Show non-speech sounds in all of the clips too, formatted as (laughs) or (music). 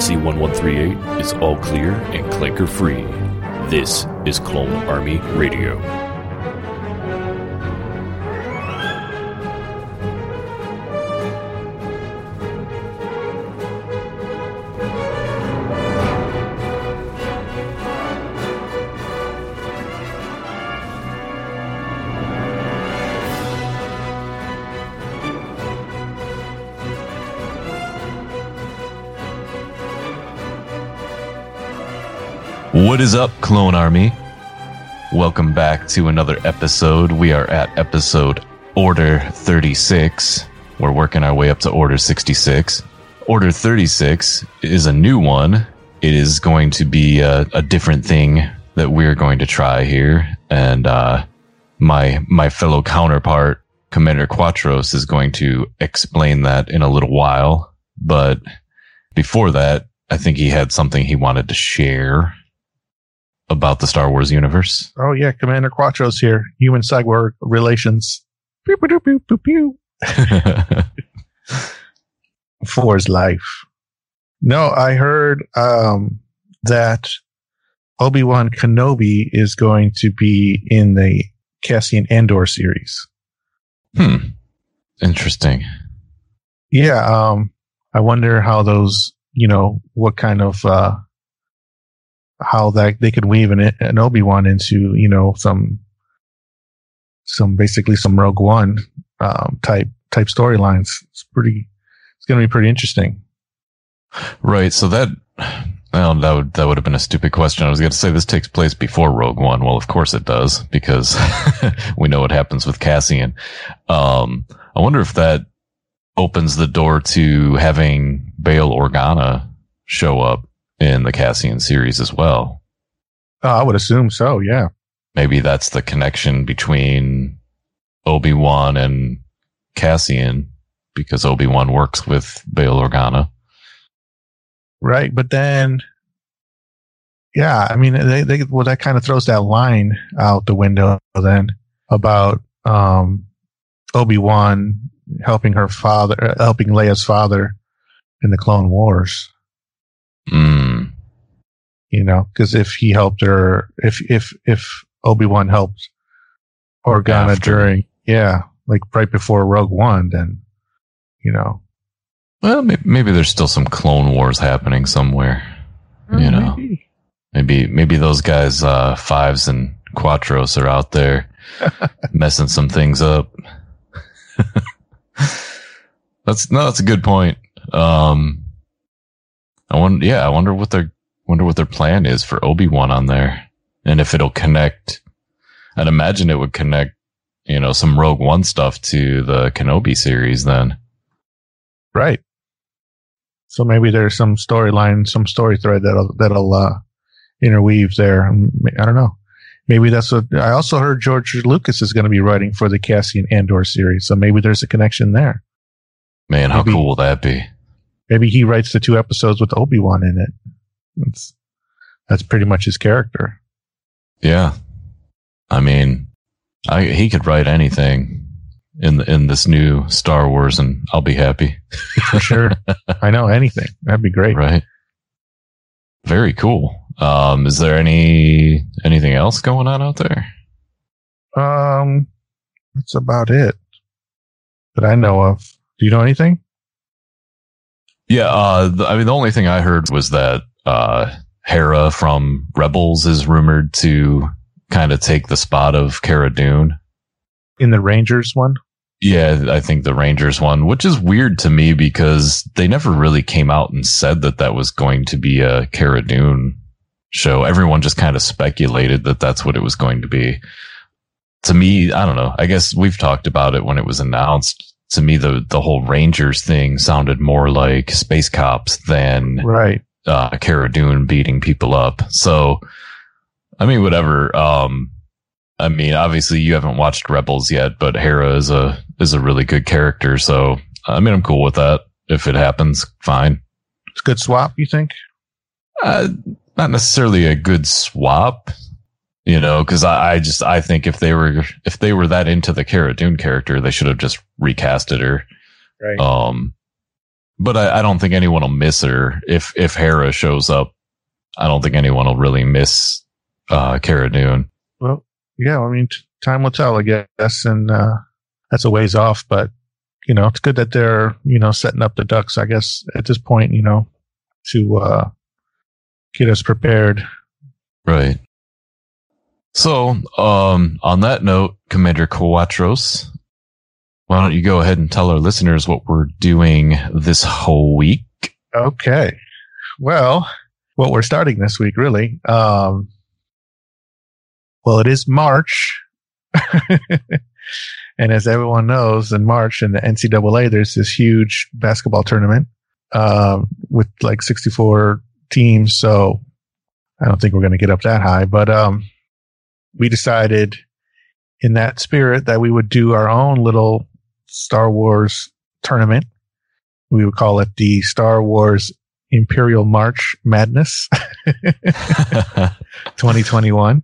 Frequency 1138 is all clear and clanker free. This is Clone Army Radio. Clone Army? Welcome back to another episode. We are at episode Order 36. We're working our way up to Order 66. Order 36 is a new one. It is going to be a, a different thing that we're going to try here. And uh, my my fellow counterpart, Commander Quatros, is going to explain that in a little while. But before that, I think he had something he wanted to share about the Star Wars universe. Oh yeah, Commander Quattro's here. Human cyborg relations. Pew, pew, pew, pew, pew. (laughs) For his life. No, I heard um, that Obi Wan Kenobi is going to be in the Cassian Andor series. hmm. Interesting. Yeah, um, I wonder how those, you know, what kind of uh, how that they could weave an, an Obi Wan into, you know, some some basically some Rogue One um, type type storylines. It's pretty. It's going to be pretty interesting. Right. So that, well, that would, that would have been a stupid question. I was going to say this takes place before Rogue One. Well, of course it does because (laughs) we know what happens with Cassian. Um, I wonder if that opens the door to having Bail Organa show up in the Cassian series as well. Uh, I would assume so. Yeah. Maybe that's the connection between Obi-Wan and Cassian because Obi-Wan works with Bail Organa. Right. But then, yeah, I mean, they, they, well, that kind of throws that line out the window then about, um, Obi-Wan helping her father, uh, helping Leia's father in the Clone Wars, Mm. you know, cause if he helped her, if, if, if Obi-Wan helped Organa After. during, yeah, like right before Rogue One, then, you know, Well, maybe, maybe there's still some Clone Wars happening somewhere. You know. maybe. Maybe maybe those guys, uh, Fives and Quattros, are out there (laughs) messing some things up. (laughs) that's no, that's a good point. Um, I wonder, yeah, I wonder what their wonder what their plan is for Obi Wan on there, and if it'll connect. I'd imagine it would connect, you know, some Rogue One stuff to the Kenobi series. Then, Right. So maybe there's some storyline, some story thread that'll that'll uh, interweave there. I don't know. Maybe that's what I also heard. George Lucas is going to be writing for the Cassian Andor series, so maybe there's a connection there. man, how Maybe- cool will that be? Maybe he writes the two episodes with Obi Wan in it. That's that's pretty much his character. Yeah. I mean, I, he could write anything in the, in this new Star Wars and I'll be happy. For sure. (laughs) I know anything. That'd be great. Right. Very cool. Um, is there any, anything else going on out there? Um, that's about it that I know of. Do you know anything? Yeah. Uh, the, I mean, the only thing I heard was that, uh, Hera from Rebels is rumored to kind of take the spot of Cara Dune. In the Rangers one? Yeah, I think the Rangers one, which is weird to me because they never really came out and said that that was going to be a Cara Dune show. Everyone just kind of speculated that that's what it was going to be. To me, I don't know. I guess we've talked about it when it was announced. To me, the the whole Rangers thing sounded more like Space Cops than Right. uh, Cara Dune beating people up. So, I mean, whatever. Um, I mean, obviously you haven't watched Rebels yet, but Hera is a is a really good character. So, I mean, I'm cool with that. If it happens, fine. It's a good swap, you think? Uh, not necessarily a good swap, you know, because I, I just I think if they were if they were that into the Cara Dune character, they should have just recasted her. Right. Um, but I, I don't think anyone will miss her if if Hera shows up. I don't think anyone will really miss uh, Cara Dune. Well, yeah, I mean, t- time will tell, I guess, and uh, that's a ways off. But you know, it's good that they're you know setting up the ducks. I guess at this point, you know, to uh, get us prepared. Right. So, um, on that note, Commander Cuatros, why don't you go ahead and tell our listeners what we're doing this whole week? Okay. Well, what we're starting this week, really. Um, well, it is March. (laughs) and as everyone knows, in March in the NCAA, there's this huge basketball tournament um, with like 64 teams. So I don't think we're going to get up that high, but um, we decided in that spirit that we would do our own little Star Wars tournament. We would call it the Star Wars Imperial March Madness (laughs) 2021.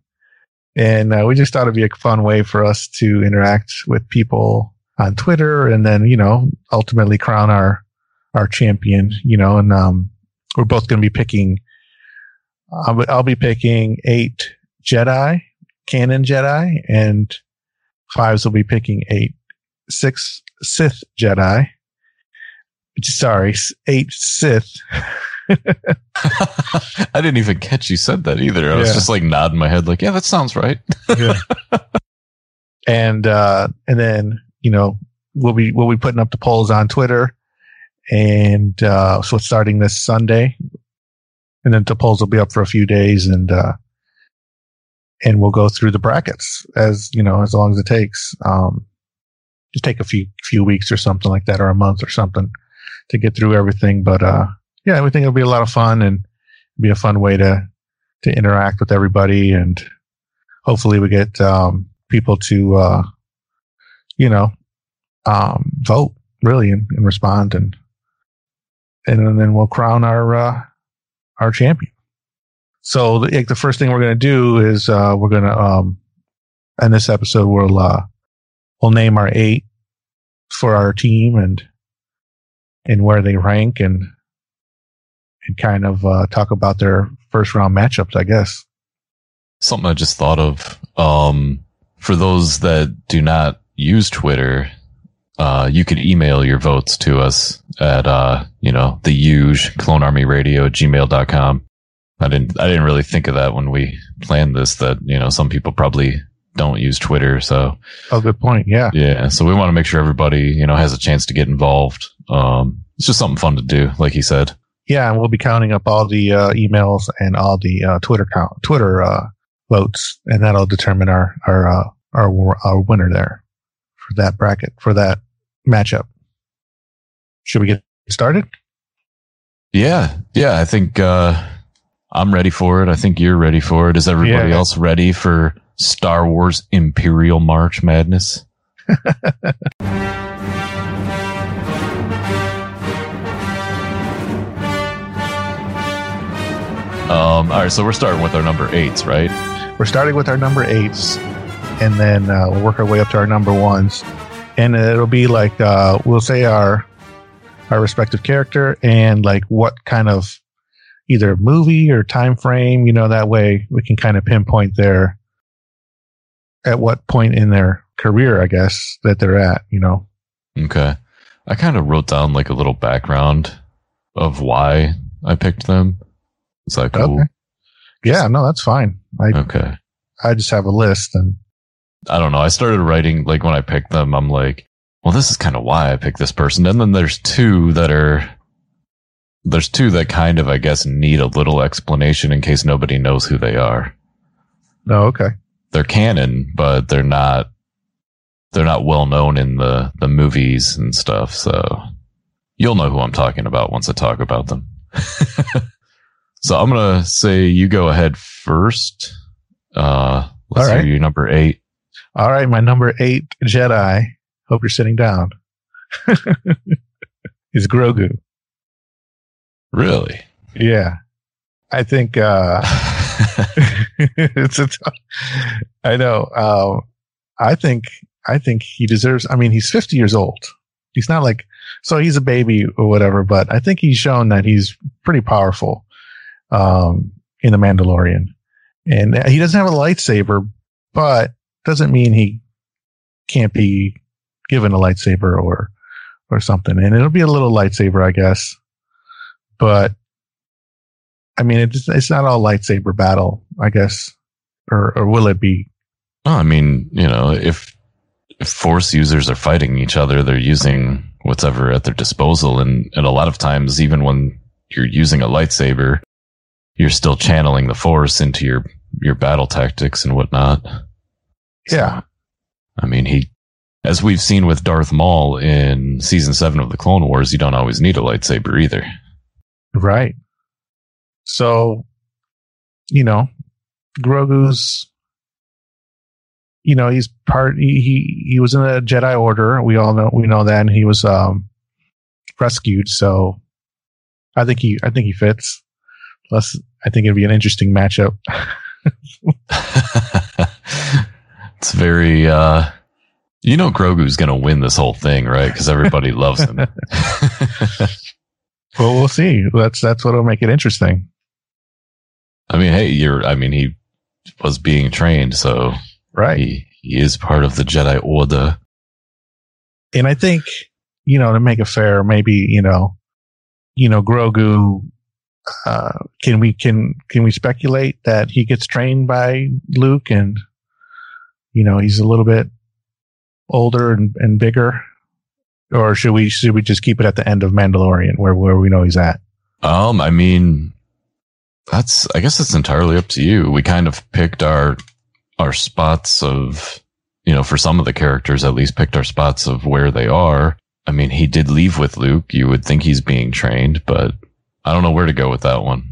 And uh, we just thought it'd be a fun way for us to interact with people on Twitter and then, you know, ultimately crown our, our champion, you know, and, um, we're both going to be picking, I'll, I'll be picking eight Jedi, canon Jedi, and fives will be picking eight, six Sith Jedi. Sorry, eight Sith. (laughs) I didn't even catch you said that either. I was just like nodding my head, like, yeah, that sounds right. (laughs) yeah. and uh and then you know we'll be we'll be putting up the polls on Twitter, and uh so it's starting this Sunday, and then the polls will be up for a few days, and uh and we'll go through the brackets as you know as long as it takes. Um, just take a few few weeks or something like that, or a month or something to get through everything. But uh yeah, we think it'll be a lot of fun and be a fun way to to interact with everybody and hopefully we get um, people to uh, you know um, vote really and, and respond and and then we'll crown our uh, our champion so the, like, the first thing we're going to do is uh, we're going to um in this episode we'll uh, we'll name our eight for our team and and where they rank and and kind of uh, talk about their first round matchups i guess Something I just thought of. Um, for those that do not use Twitter, uh, you could email your votes to us at, uh, you know, the huge clone army radio gmail.com. I didn't, I didn't really think of that when we planned this, that, you know, some people probably don't use Twitter. So oh good point yeah yeah, so we want to make sure everybody, you know, has a chance to get involved. Um, it's just something fun to do, like he said. Yeah, and we'll be counting up all the uh, emails and all the uh, Twitter count, Twitter uh, votes, and that'll determine our our uh, our our winner there for that bracket for that matchup. Should we get started? Yeah, yeah, I think uh, I'm ready for it. I think you're ready for it. Is everybody Yeah. else ready for Star Wars Imperial March Madness? (laughs) um, all right, so we're starting with our number eights, right? We're starting with our number eights, and then uh, we'll work our way up to our number ones, and it'll be like uh, we'll say our our respective character and like what kind of either movie or time frame. You know, that way we can kind of pinpoint their at what point in their career, I guess, that they're at. You know, Okay. I kind of wrote down like a little background of why I picked them. Is that cool? Okay. yeah, no, that's fine. I okay. I just have a list and I don't know. I started writing like when I picked them, I'm like, well, this is kind of why I picked this person. And then there's two that are, there's two that kind of, I guess, need a little explanation in case nobody knows who they are. no, okay. They're canon, but they're not, they're not well known in the, the movies and stuff. So you'll know who I'm talking about once I talk about them. (laughs) so I'm going to say you go ahead first. Uh, let's All right. hear your number eight. All right, my number eight Jedi. Hope you're sitting down. (laughs) is Grogu. Really? Yeah. I think uh (laughs) (laughs) it's a tough, I know. Um I think I think he deserves I mean he's 50 years old. He's not like so he's a baby or whatever, but I think he's shown that he's pretty powerful um, in the Mandalorian, and he doesn't have a lightsaber, but doesn't mean he can't be given a lightsaber or or something. And it'll be a little lightsaber, I guess, but I mean, it's it's not all lightsaber battle, I guess, or or will it be? Oh, I mean, you know, if, if force users are fighting each other, they're using whatever at their disposal, and and a lot of times, even when you're using a lightsaber, you're still channeling the force into your your battle tactics and whatnot. Yeah, I mean, he, as we've seen with Darth Maul in season seven of the Clone Wars, you don't always need a lightsaber either. Right. So, you know, Grogu's, you know, he's part. He he, was in the Jedi Order. We all know we know that, and he was um rescued. So, I think he I think he fits. Plus, I think it'd be an interesting matchup. (laughs) it's very, uh, you know, Grogu's going to win this whole thing, right? Because everybody loves him. (laughs) Well, we'll see. That's that's what'll make it interesting. I mean, hey, you're, I mean, he was being trained, so Right. he, he is part of the Jedi Order. and I think you know to make it fair, maybe you know, you know, Grogu. Uh, can we can can we speculate that he gets trained by Luke and you know he's a little bit older and, and bigger, or should we should we just keep it at the end of Mandalorian where where we know he's at? Um, I mean, that's, I guess it's entirely up to you. We kind of picked our, our spots of, you know, for some of the characters, at least picked our spots of where they are. I mean, he did leave with Luke. You would think he's being trained, but I don't know where to go with that one.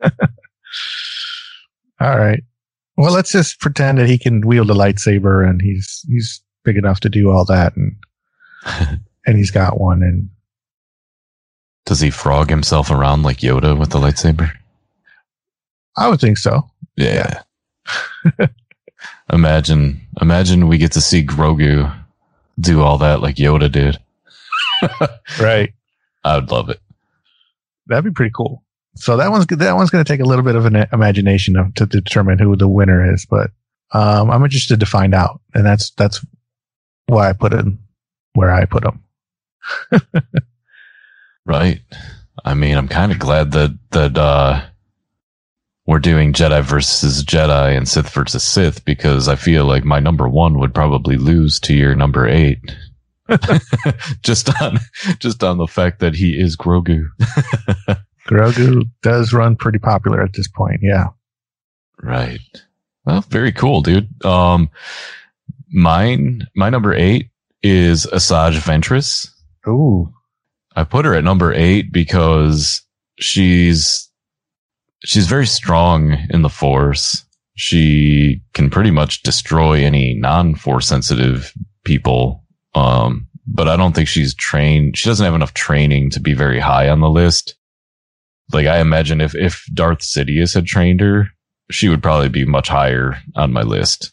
(laughs) All right. Well, let's just pretend that he can wield a lightsaber and he's he's big enough to do all that and (laughs) and he's got one and Does he frog himself around like Yoda with the lightsaber? I would think so. Yeah. (laughs) imagine, imagine we get to see Grogu do all that like Yoda did. (laughs) Right. I would love it. That'd be pretty cool. So that one's that one's going to take a little bit of an imagination of, to determine who the winner is, but um, I'm interested to find out, and that's that's why I put it where I put them. (laughs) Right. I mean, I'm kind of glad that that uh, we're doing Jedi versus Jedi and Sith versus Sith because I feel like my number one would probably lose to your number eight. (laughs) just on just on the fact that he is Grogu. (laughs) Grogu does run pretty popular at this point. Yeah. Right. Well, very cool, dude. Um, mine, my number eight is Asajj Ventress. Ooh. I put her at number eight because she's, she's very strong in the force. She can pretty much destroy any non-force sensitive people. Um, but I don't think she's trained. She doesn't have enough training to be very high on the list. Like I imagine if, if Darth Sidious had trained her, she would probably be much higher on my list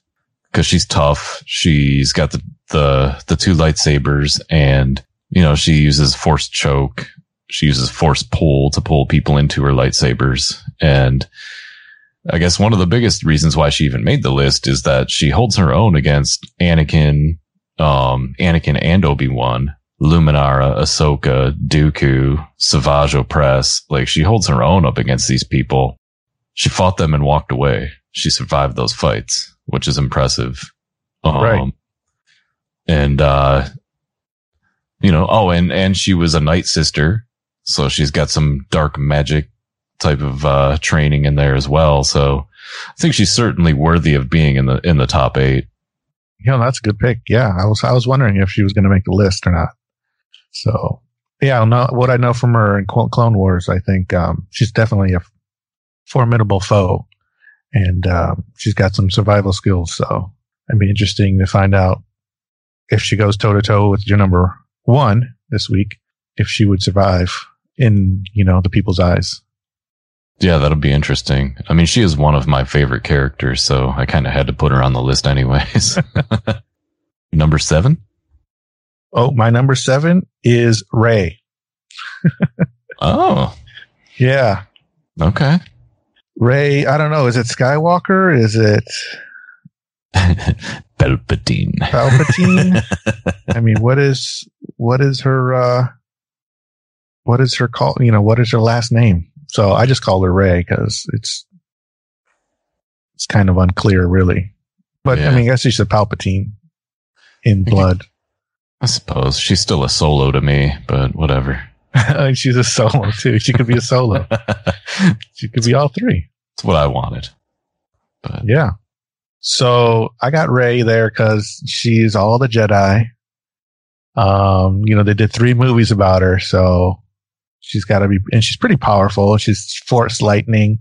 because she's tough. She's got the, the, the two lightsabers and, you know, she uses force choke. She uses force pull to pull people into her lightsabers. And I guess one of the biggest reasons why she even made the list is that she holds her own against Anakin, um, Anakin and Obi-Wan, Luminara, Ahsoka, Dooku, Savage Opress. Like she holds her own up against these people. She fought them and walked away. She survived those fights, which is impressive. Um, Right. And, uh, you know, oh, and, and she was a Nightsister. So she's got some dark magic type of, uh, training in there as well. So I think she's certainly worthy of being in the, in the top eight. Yeah, that's a good pick. Yeah. I was, I was wondering if she was going to make the list or not. So yeah, no, what I know from her in Clone Wars, I think, um, she's definitely a formidable foe and, um, she's got some survival skills. So it'd be interesting to find out if she goes toe to toe with your number one this week, if she would survive in, you know, the people's eyes. Yeah, that'll be interesting. I mean, she is one of my favorite characters, so I kind of had to put her on the list anyways. (laughs) Number seven? Oh, my number seven is Rey. (laughs) Oh, Yeah. okay. Rey, I don't know. Is it Skywalker? Is it (laughs) Palpatine. Palpatine? (laughs) I mean, what is what is her uh what is her call you know, what is her last name? So I just call her Rey because it's it's kind of unclear really. But Yeah. I mean I guess she's a Palpatine in blood. I suppose she's still a solo to me, but whatever. (laughs) she's a solo too. She could be a solo. (laughs) She could be all three. It's what I wanted. But Yeah. So I got Rey there because she's all the Jedi. Um, you know, they did three movies about her, so she's got to be, and she's pretty powerful. She's Force Lightning.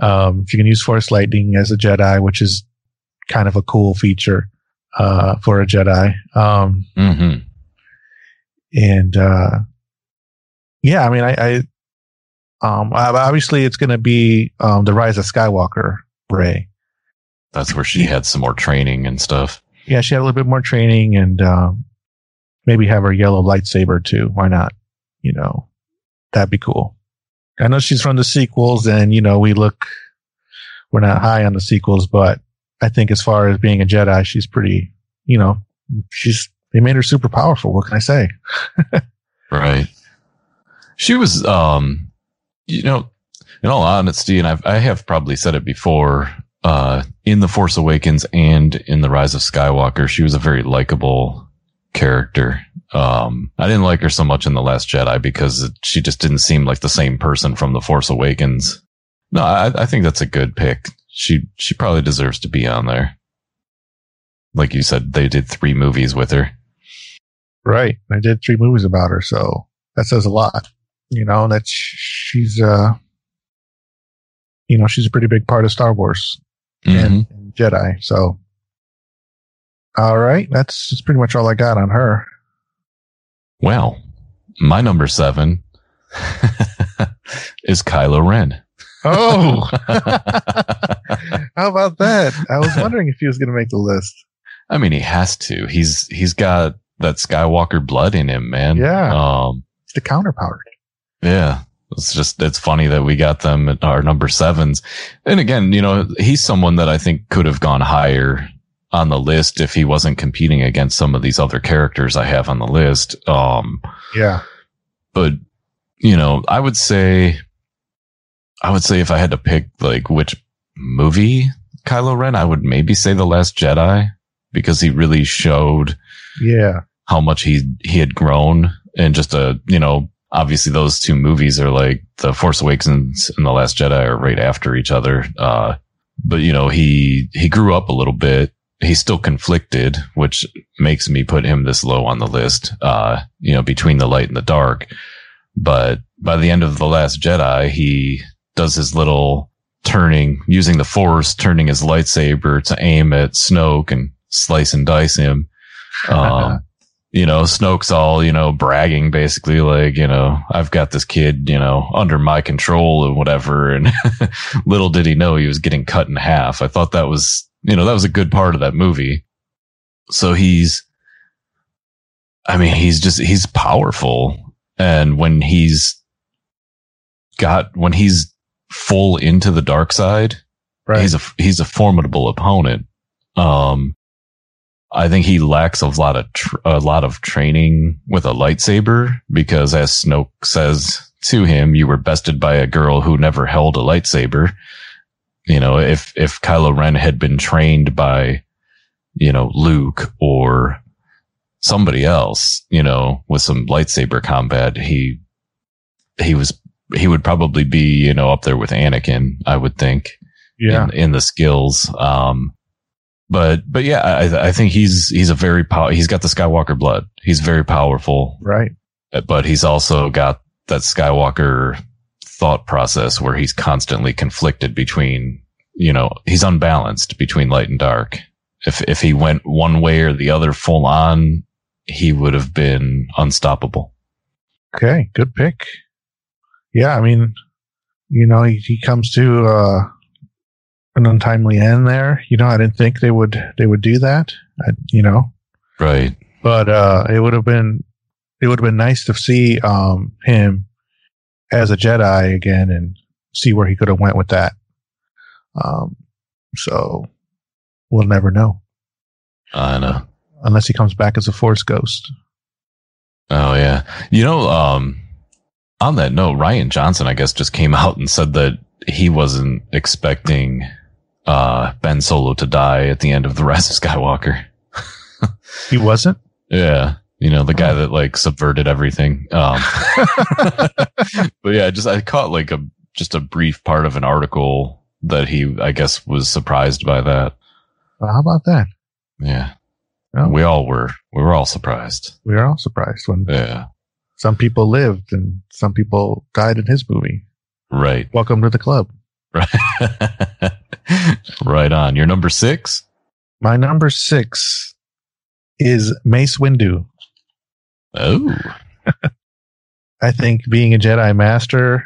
Um, she can use Force Lightning as a Jedi, which is kind of a cool feature uh, for a Jedi. Um, Mhm. and uh, yeah, I mean, I, I um, obviously it's going to be um, the Rise of Skywalker, Rey. That's where she had some more training and stuff. yeah, she had a little bit more training and um, maybe have her yellow lightsaber too. Why not? You know, that'd be cool. I know she's from the sequels, and you know we look we're not high on the sequels, but I think as far as being a Jedi, she's pretty. You know, she's they made her super powerful. What can I say? (laughs) Right. She was, um, you know, in all honesty, and I've, I have probably said it before, uh, in The Force Awakens and in The Rise of Skywalker, she was a very likable character. Um, I didn't like her so much in The Last Jedi because she just didn't seem like the same person from The Force Awakens. No, I, I think that's a good pick. She, she probably deserves to be on there. Like you said, they did three movies with her. Right. I did three movies about her, so that says a lot. You know that she's uh, you know, she's a pretty big part of Star Wars. Mhm. and, and Jedi. So, all right, that's, that's pretty much all I got on her. Well, my number seven (laughs) is Kylo Ren. Oh, (laughs) how about that? I was wondering if he was going to make the list. I mean, he has to. He's he's got that Skywalker blood in him, man. Yeah. Um. It's the counterpart. Yeah. It's just it's funny that we got them at our number sevens. And again, you know, he's someone that I think could have gone higher on the list if he wasn't competing against some of these other characters I have on the list. Um. Yeah. but you know, I would say, I would say if I had to pick like which movie Kylo Ren, I would maybe say The Last Jedi because he really showed Yeah. how much he he had grown and just a you know obviously those two movies are like the Force Awakens and The Last Jedi are right after each other. Uh, but you know he he grew up a little bit. He's still conflicted, which makes me put him this low on the list. Uh, you know between the light and the dark. But by the end of The Last Jedi, he does his little turning, using the Force, turning his lightsaber to aim at Snoke and slice and dice him. (laughs) Um, you know, Snoke's all, you know, bragging basically like, you know, I've got this kid, you know, under my control and whatever. And (laughs) little did he know he was getting cut in half. I thought that was, you know, that was a good part of that movie. So he's, I mean, he's just, he's powerful. And when he's got, when he's full into the dark side, right. he's a he's a formidable opponent. Um, I think he lacks a lot of tr- a lot of training with a lightsaber because, as Snoke says to him, you were bested by a girl who never held a lightsaber. You know, if if Kylo Ren had been trained by, you know, Luke or somebody else, you know, with some lightsaber combat, he he was he would probably be you know up there with Anakin. I would think yeah. in, in the skills. Um, but but yeah, I, I think he's he's a very pow- he's got the Skywalker blood. He's very powerful, Right. but he's also got that Skywalker thought process where he's constantly conflicted between you know he's unbalanced between light and dark. If if he went one way or the other full on, he would have been unstoppable. Okay. Good pick. Yeah. I mean, you know, he, he comes to, uh, an untimely end there. You know, I didn't think they would, they would do that. I, you know, Right. but uh, it would have been it would have been nice to see um, him as a Jedi again and see where he could have went with that. Um, so we'll never know I know. unless he comes back as a Force ghost. Oh yeah. You know, um, on that note, Rian Johnson, I guess, just came out and said that he wasn't expecting uh, Ben Solo to die at the end of the (laughs) Rise of Skywalker. He wasn't. Yeah. You know, the guy that like subverted everything. Um, (laughs) but yeah, just I caught like a just a brief part of an article that he, I guess, was surprised by that. Well, how about that? Yeah. Oh. We all were. We were all surprised. We were all surprised when Yeah. some people lived and some people died in his movie. Right. Welcome to the club. Right. (laughs) (laughs) right on. You're number six? My number six is Mace Windu. Oh. (laughs) I think being a Jedi Master,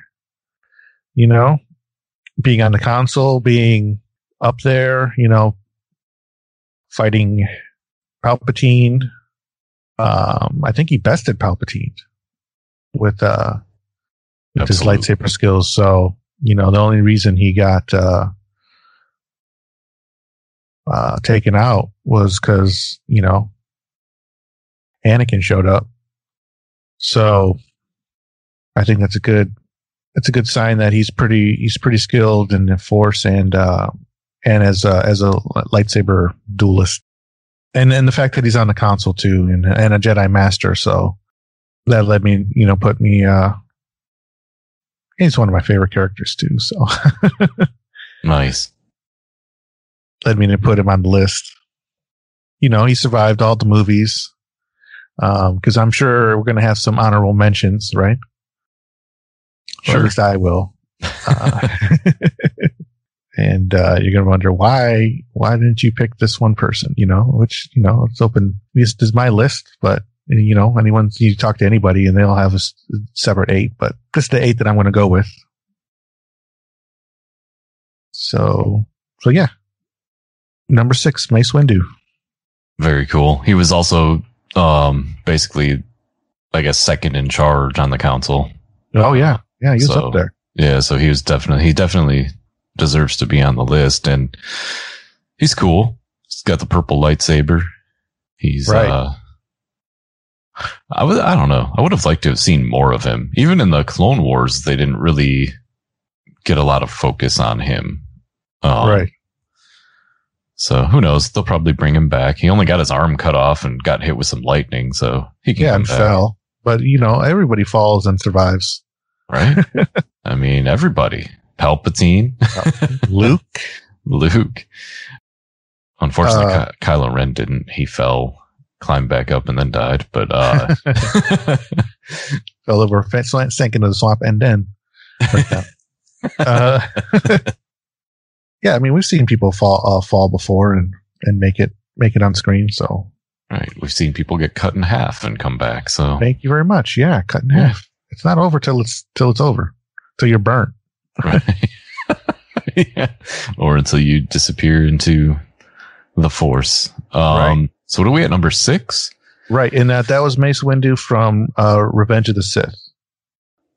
you know, being on the council, being up there, you know, fighting Palpatine. Um, I think he bested Palpatine with uh with his lightsaber skills. So, you know, the only reason he got uh uh taken out was because, you know, Anakin showed up. So I think that's a good that's a good sign that he's pretty he's pretty skilled in the force and uh and as a as a lightsaber duelist. And and the fact that he's on the council too and and a Jedi master, so that led me, you know, put me uh he's one of my favorite characters too, so (laughs) Nice. Led me to put him on the list. You know, he survived all the movies. Um, cause I'm sure we're going to have some honorable mentions, right? Or at least I will. (laughs) Uh, (laughs) and, uh, you're going to wonder why, why didn't you pick this one person? You know, which, you know, it's open. This is my list, but you know, anyone, you talk to anybody and they'll have a separate eight, but this is the eight that I'm going to go with. So, so yeah. Number six, Mace Windu. Very cool. He was also um basically I guess second in charge on the council. Oh yeah, yeah, he was So- up there. Yeah, so he was definitely he definitely deserves to be on the list and he's cool. He's got the purple lightsaber. He's Right. uh I would I don't know. I would have liked to have seen more of him. Even in the Clone Wars, they didn't really get a lot of focus on him. Um, right. So who knows? They'll probably bring him back. He only got his arm cut off and got hit with some lightning, so he can Yeah, and back, fell. But you know, everybody falls and survives. right? (laughs) I mean, everybody. Palpatine, (laughs) Luke. Luke. Unfortunately, Uh, Ky- Kylo Ren didn't. He fell, climbed back up, and then died. But uh, (laughs) fell over, fa- slant- sank into the swamp, and then. went uh, yeah, I mean, we've seen people fall uh, fall before and and make it make it on screen. So right, we've seen people get cut in half and come back. So thank you very much. Yeah, cut in Yeah. half. It's not over till it's till it's over, till you're burnt. right. (laughs) (laughs) yeah. Or until you disappear into the Force. Um, Right. So what are we at number six? Right, and that that was Mace Windu from uh, Revenge of the Sith.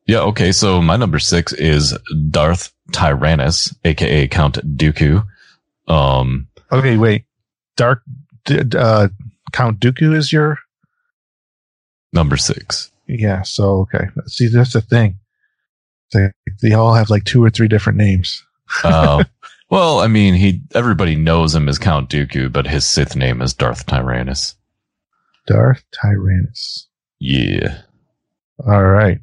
Yeah, okay. So my number six is Darth Tyrannus, aka Count Dooku. Um, Okay, wait. Dark uh, Count Dooku is your number six. yeah. So okay, see that's the thing. They they all have like two or three different names. Um, (laughs) well, I mean, he everybody knows him as Count Dooku, but his Sith name is Darth Tyrannus. Darth Tyrannus. Yeah. All right.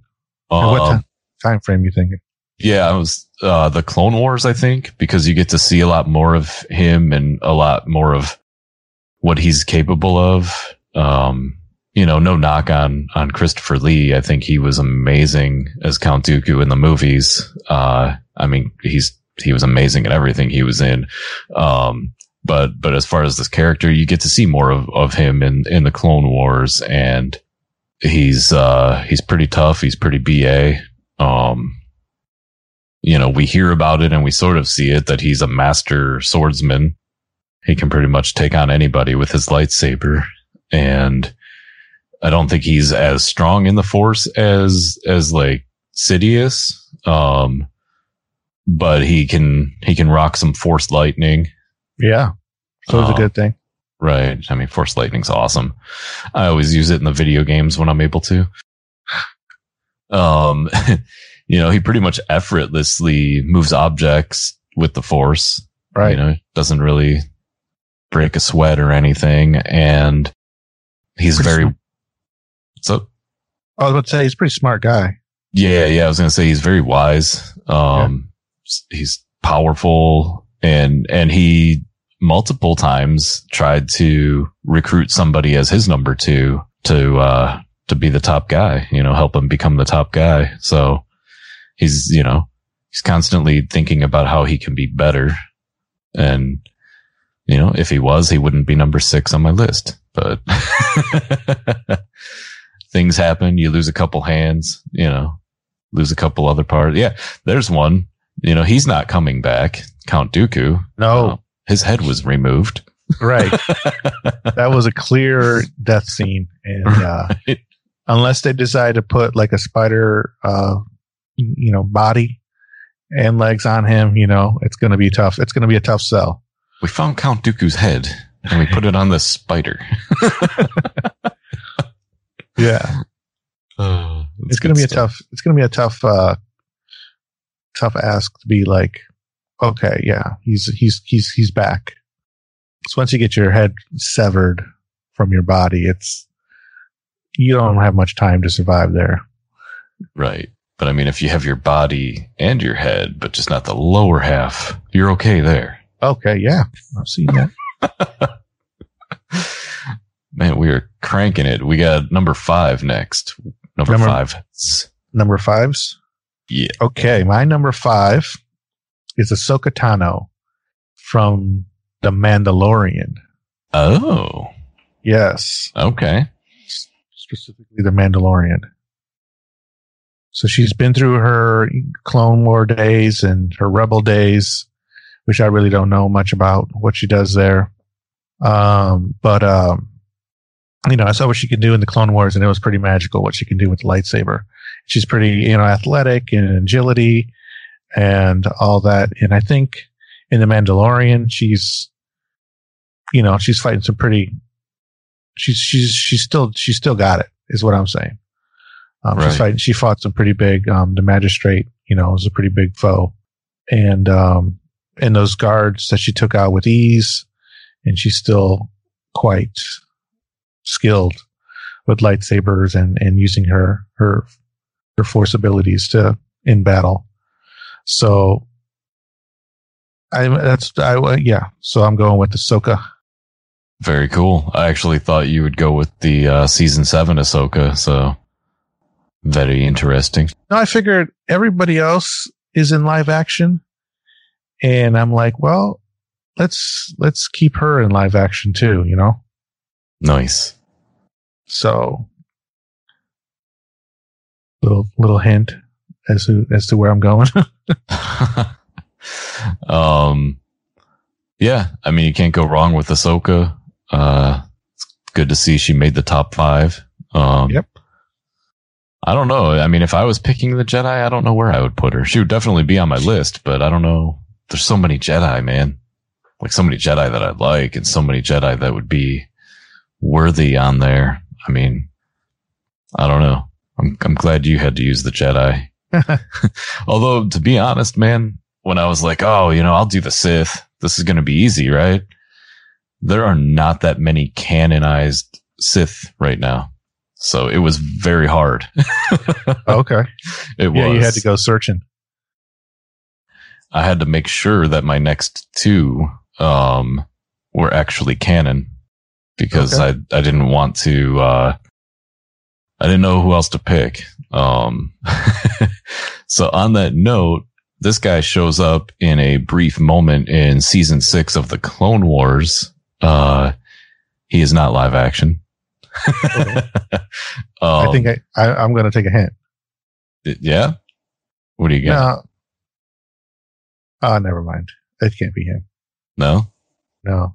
What Um, time frame you thinking? Yeah, I was uh, the Clone Wars, I think, because you get to see a lot more of him and a lot more of what he's capable of. Um, you know, no knock on on Christopher Lee. I think he was amazing as Count Dooku in the movies. Uh, I mean, he's he was amazing in everything he was in. Um, but but as far as this character, you get to see more of of him in in the Clone Wars, and he's uh he's pretty tough. He's pretty ba. Um, you know, we hear about it and we sort of see it that he's a master swordsman. He can pretty much take on anybody with his lightsaber. And I don't think he's as strong in the force as as like Sidious. Um, but he can he can rock some force lightning. Yeah. So it's a Oh. good thing. Right. I mean, force lightning's awesome. I always use it in the video games when I'm able to. Um, (laughs) you know, he pretty much effortlessly moves objects with the force. Right. You know, doesn't really break a sweat or anything. And he's Pretty very, so I was about to say he's a pretty smart guy. yeah, yeah, I was going to say he's very wise. Um, he's powerful and, and he multiple times tried to recruit somebody as his number two to, uh, to be the top guy, you know, help him become the top guy. So he's, you know, he's constantly thinking about how he can be better. And, you know, if he was, he wouldn't be number six on my list, but (laughs) things happen. You lose a couple hands, you know, lose a couple other parts. Yeah. There's one, you know, he's not coming back. Count Dooku. No, Uh, his head was removed. right. (laughs) that was a clear death scene. And, uh, Right. unless they decide to put like a spider, uh, you know, body and legs on him, you know, it's going to be tough. It's going to be a tough sell. We found Count Dooku's head and we put it on this spider. (laughs) Yeah. it's going to be a tough, it's going to be a tough, uh, tough ask to be like, okay, yeah, he's, he's, he's, he's back. So once you get your head severed from your body, it's, you don't have much time to survive there. Right. But I mean, if you have your body and your head, but just not the lower half, you're okay there. Okay. Yeah. I've seen that. (laughs) Man, we are cranking it. We got number five next. Number, Number- five. Number fives. Yeah. Okay. My number five is Ahsoka Tano from The Mandalorian. Oh, Yes. okay. specifically the Mandalorian. So she's been through her Clone War days and her Rebel days, which I really don't know much about what she does there. Um, but, um, you know, I saw what she could do in the Clone Wars and it was pretty magical what she can do with the lightsaber. She's pretty, you know, athletic and agility and all that. And I think in the Mandalorian, she's, you know, she's fighting some pretty, she's, she's, she's still, she's still got it is what I'm saying. Um, Right. she's fighting, she fought some pretty big, um, the magistrate, you know, was a pretty big foe and, um, and those guards that she took out with ease and she's still quite skilled with lightsabers and, and using her, her, her force abilities to, in battle. So I, that's, I, yeah. So I'm going with the Ahsoka. Very cool. I actually thought you would go with the uh, season seven Ahsoka. So very interesting. No, I figured everybody else is in live action. And I'm like, well, let's, let's keep her in live action too, you know? Nice. So little, little hint as to, as to where I'm going. (laughs) (laughs) um, yeah, I mean, you can't go wrong with Ahsoka. Uh, it's good to see she made the top five. Um, Yep. I don't know. I mean, if I was picking the Jedi, I don't know where I would put her. She would definitely be on my list, but I don't know. There's so many Jedi, man. Like so many Jedi that I like and so many Jedi that would be worthy on there. I mean, I don't know. I'm, I'm glad you had to use the Jedi. (laughs) Although, to be honest, man, when I was like, oh, you know, I'll do the Sith. This is going to be easy, right? There are not that many canonized Sith right now. So it was very hard. (laughs) okay. It Yeah. was. You had to go searching. I had to make sure that my next two, um, were actually canon because I, I didn't want to, uh, I didn't know who else to pick. Um, (laughs) so on that note, this guy shows up in a brief moment in season six of the Clone Wars. Uh, he is not live action. (laughs) I um, think I, I I'm going to take a hint. yeah. What do you got? No. Oh, never mind. It can't be him. No. No.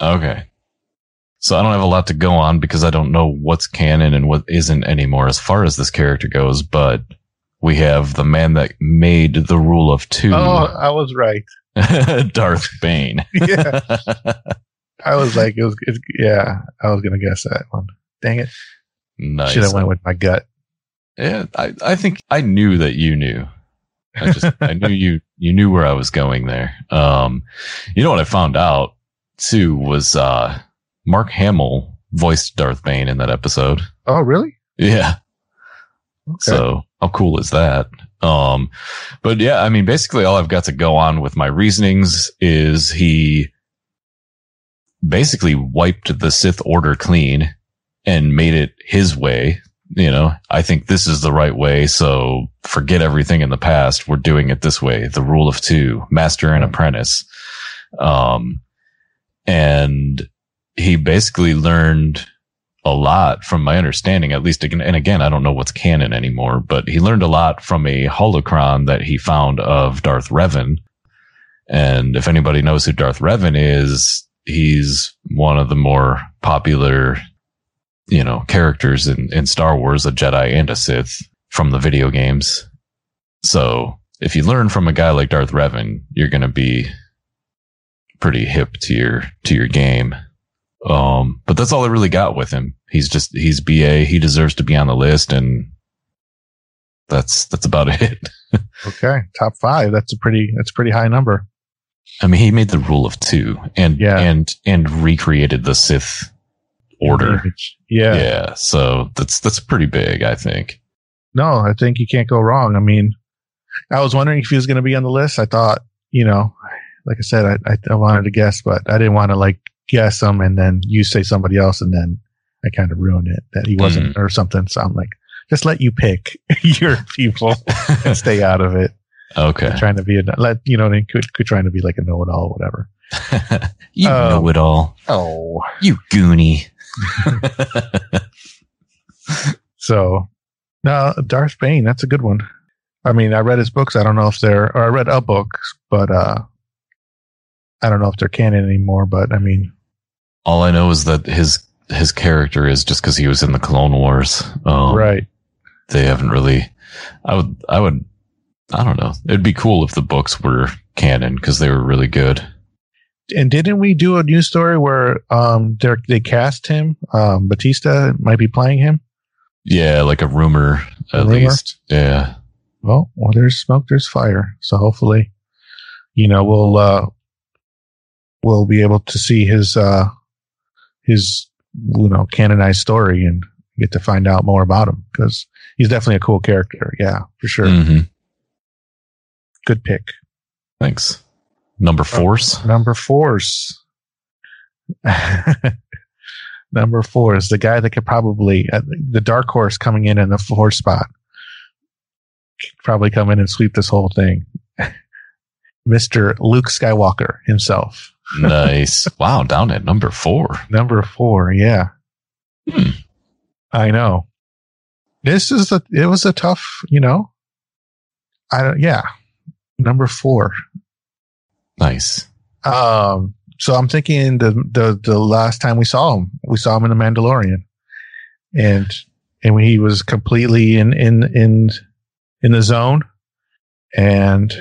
Okay. So I don't have a lot to go on because I don't know what's canon and what isn't anymore as far as this character goes. But we have the man that made the rule of two, Oh, I was right. (laughs) Darth Bane. (laughs) Yeah. I was like, it was, it's, yeah, I was gonna guess that one. Dang it! nice. Should have went with my gut. Yeah, I, I think I knew that you knew. I just I knew you (laughs) you knew where I was going there. Um, you know what I found out too was uh Mark Hamill voiced Darth Bane in that episode. Oh, really? Yeah. Okay. So how cool is that? Um, but yeah, I mean, basically all I've got to go on with my reasonings is he basically wiped the Sith order clean and made it his way. You know, I think this is the right way. So forget everything in the past. We're doing it this way. The rule of two, master and apprentice. Um, and he basically learned a lot from my understanding, at least and again, I don't know what's canon anymore, but he learned a lot from a holocron that he found of Darth Revan. And if anybody knows who Darth Revan is, he's one of the more popular, you know, characters in, in Star Wars, a Jedi and a Sith from the video games. So if you learn from a guy like Darth Revan, you're going to be pretty hip to your, to your game. Um, but that's all I really got with him. He's just, he's BA. He deserves to be on the list. And that's, that's about (laughs) it. Okay, top five. That's a pretty. That's a pretty high number. I mean, he made the rule of two and, Yeah. and, and recreated the Sith order. Yeah. Yeah. So that's, that's pretty big, I think. No, I think you can't go wrong. I mean, I was wondering if he was going to be on the list. I thought, you know, like I said, I, I, I wanted to guess, but I didn't want to like guess him and then you say somebody else and then I kind of ruined it that he wasn't mm. or something. So I'm like, just let you pick (laughs) your people and stay out of it. Okay. Trying to be a, let, you know, could, could trying to be like a know it all, whatever. (laughs) you Um, know it all. Oh, You goonie. (laughs) (laughs) So, no, Darth Bane, that's a good one. I mean, I read his books. I don't know if they're, or I read a book, but uh, I don't know if they're canon anymore. But I mean, all I know is that his, his character is just because he was in the Clone Wars. Um, right? They haven't really, I would, I would, I don't know. It'd be cool if the books were canon because they were really good. And didn't we do a news story where um they they cast him? Um, Batista might be playing him. Yeah. Like a rumor A at rumor? least. Yeah. Well, well, there's smoke, there's fire. So hopefully, you know, we'll uh we'll be able to see his uh his you know canonized story and get to find out more about him because he's definitely a cool character. Yeah, for sure. hmm Good pick. Thanks. Number force. Number fours. (laughs) Number four is the guy that could probably uh, the dark horse coming in in the four spot. Could Probably come in and sweep this whole thing. (laughs) Mr. Luke Skywalker himself. (laughs) nice. Wow. Down at number four. Number four, yeah. Hmm. I know. This is a it was a tough, you know. I don't yeah. Number four. Nice. Um, so I'm thinking the, the, the last time we saw him, we saw him in the Mandalorian and, and when he was completely in, in, in, in the zone. And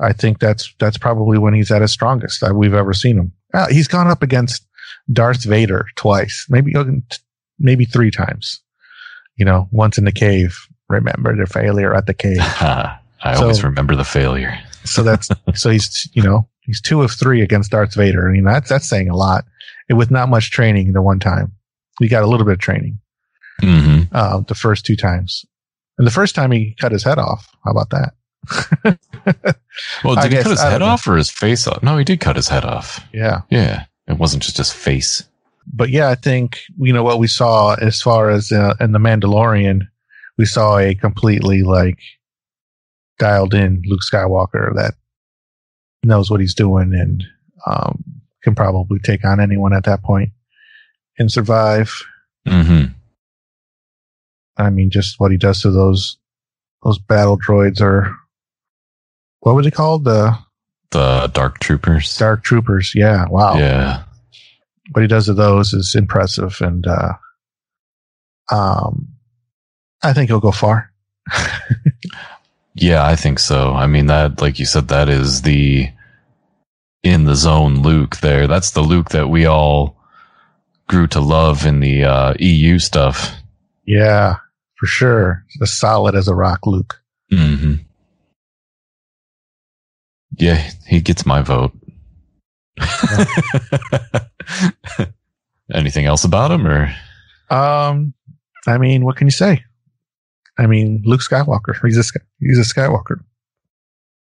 I think that's, that's probably when he's at his strongest that we've ever seen him. Uh, he's gone up against Darth Vader twice, maybe, maybe three times, you know, once in the cave. Remember the failure at the cave. (laughs) I So- always remember the failure. (laughs) So that's so he's you know he's two of three against Darth Vader. I mean that's that's saying a lot. And with not much training the one time, he got a little bit of training hmm uh, the first two times, and the first time he cut his head off. How about that? (laughs) Well, I did he guess- cut his I head know. off or his face off? No, he did cut his head off. yeah, Yeah. It wasn't just his face. but yeah, I think you know what we saw as far as uh, in the Mandalorian, we saw a completely like dialed in Luke Skywalker that knows what he's doing and um, can probably take on anyone at that point and survive. hmm I mean, just what he does to those those battle droids or what was it called? The The Dark Troopers. Dark Troopers. Yeah. Wow. Yeah. what he does to those is impressive, and uh, um, I think he'll go far. (laughs) Yeah, I think so. I mean that like you said that is the in the zone Luke there. That's the Luke that we all grew to love in the uh, EU stuff. Yeah, for sure. As solid as a rock, Luke. hmm Yeah, he gets my vote. (laughs) Anything else about him or Um, I mean, what can you say? I mean, Luke Skywalker. He's a he's a Skywalker.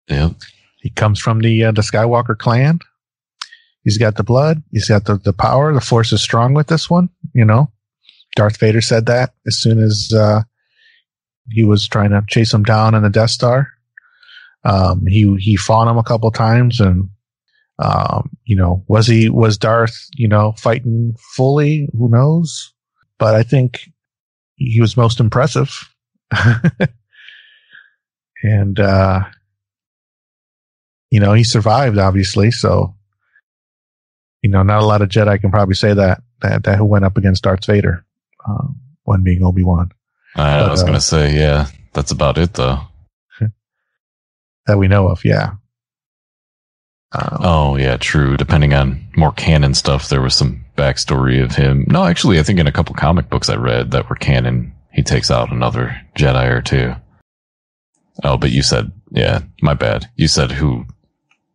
Yeah, He comes from the uh, the Skywalker clan. He's got the blood. He's got the, the power. The Force is strong with this one. You know, Darth Vader said that as soon as uh, he was trying to chase him down in the Death Star. Um, he he fought him a couple times, and um, you know, was he was Darth, you know, fighting fully? Who knows? But I think he was most impressive. (laughs) and uh you know, he survived obviously, so you know, not a lot of Jedi can probably say that that, that who went up against Darth Vader, um, one being Obi Wan, I, But, was uh, gonna say, yeah, that's about it though. (laughs) that we know of. Yeah. Um, Oh yeah, true. Depending on more canon stuff, there was some backstory of him. No, actually, I think in a couple comic books I read that were canon, he takes out another Jedi or two. Oh, but you said, yeah, my bad. You said who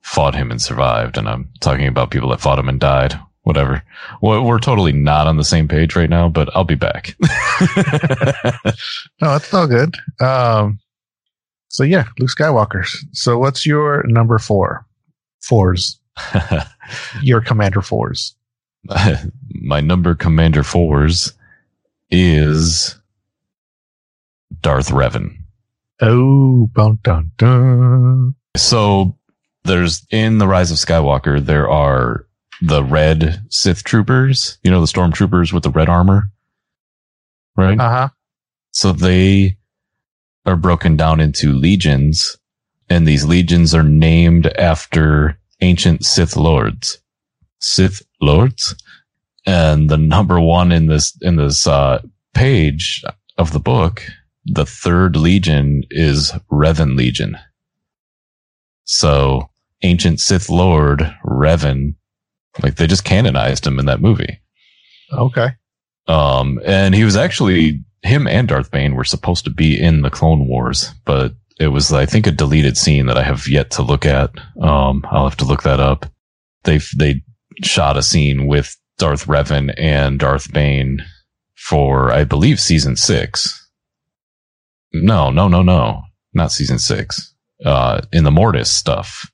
fought him and survived, and I'm talking about people that fought him and died. Whatever. Well, we're totally not on the same page right now, but I'll be back. (laughs) No, it's all good. Um, so yeah, Luke Skywalker. So what's your number four? Fours. (laughs) Your Commander fours. my number commander fours is Darth Revan. Oh, dun dun dun. So there's in the Rise of Skywalker, there are the red Sith troopers, you know, the stormtroopers with the red armor, right? Uh huh. so they are broken down into legions, and these legions are named after ancient Sith lords. Sith lords, and the number one in this in this uh, page of the book, the third legion is Revan Legion. So ancient Sith Lord Revan, like they just canonized him in that movie. Okay. Um, and he was actually him and Darth Bane were supposed to be in the Clone Wars, but it was I think a deleted scene that I have yet to look at. Um, I'll have to look that up. They they shot a scene with Darth Revan and Darth Bane for I believe season six. No, no, no, no, not season six. Uh, in the Mortis stuff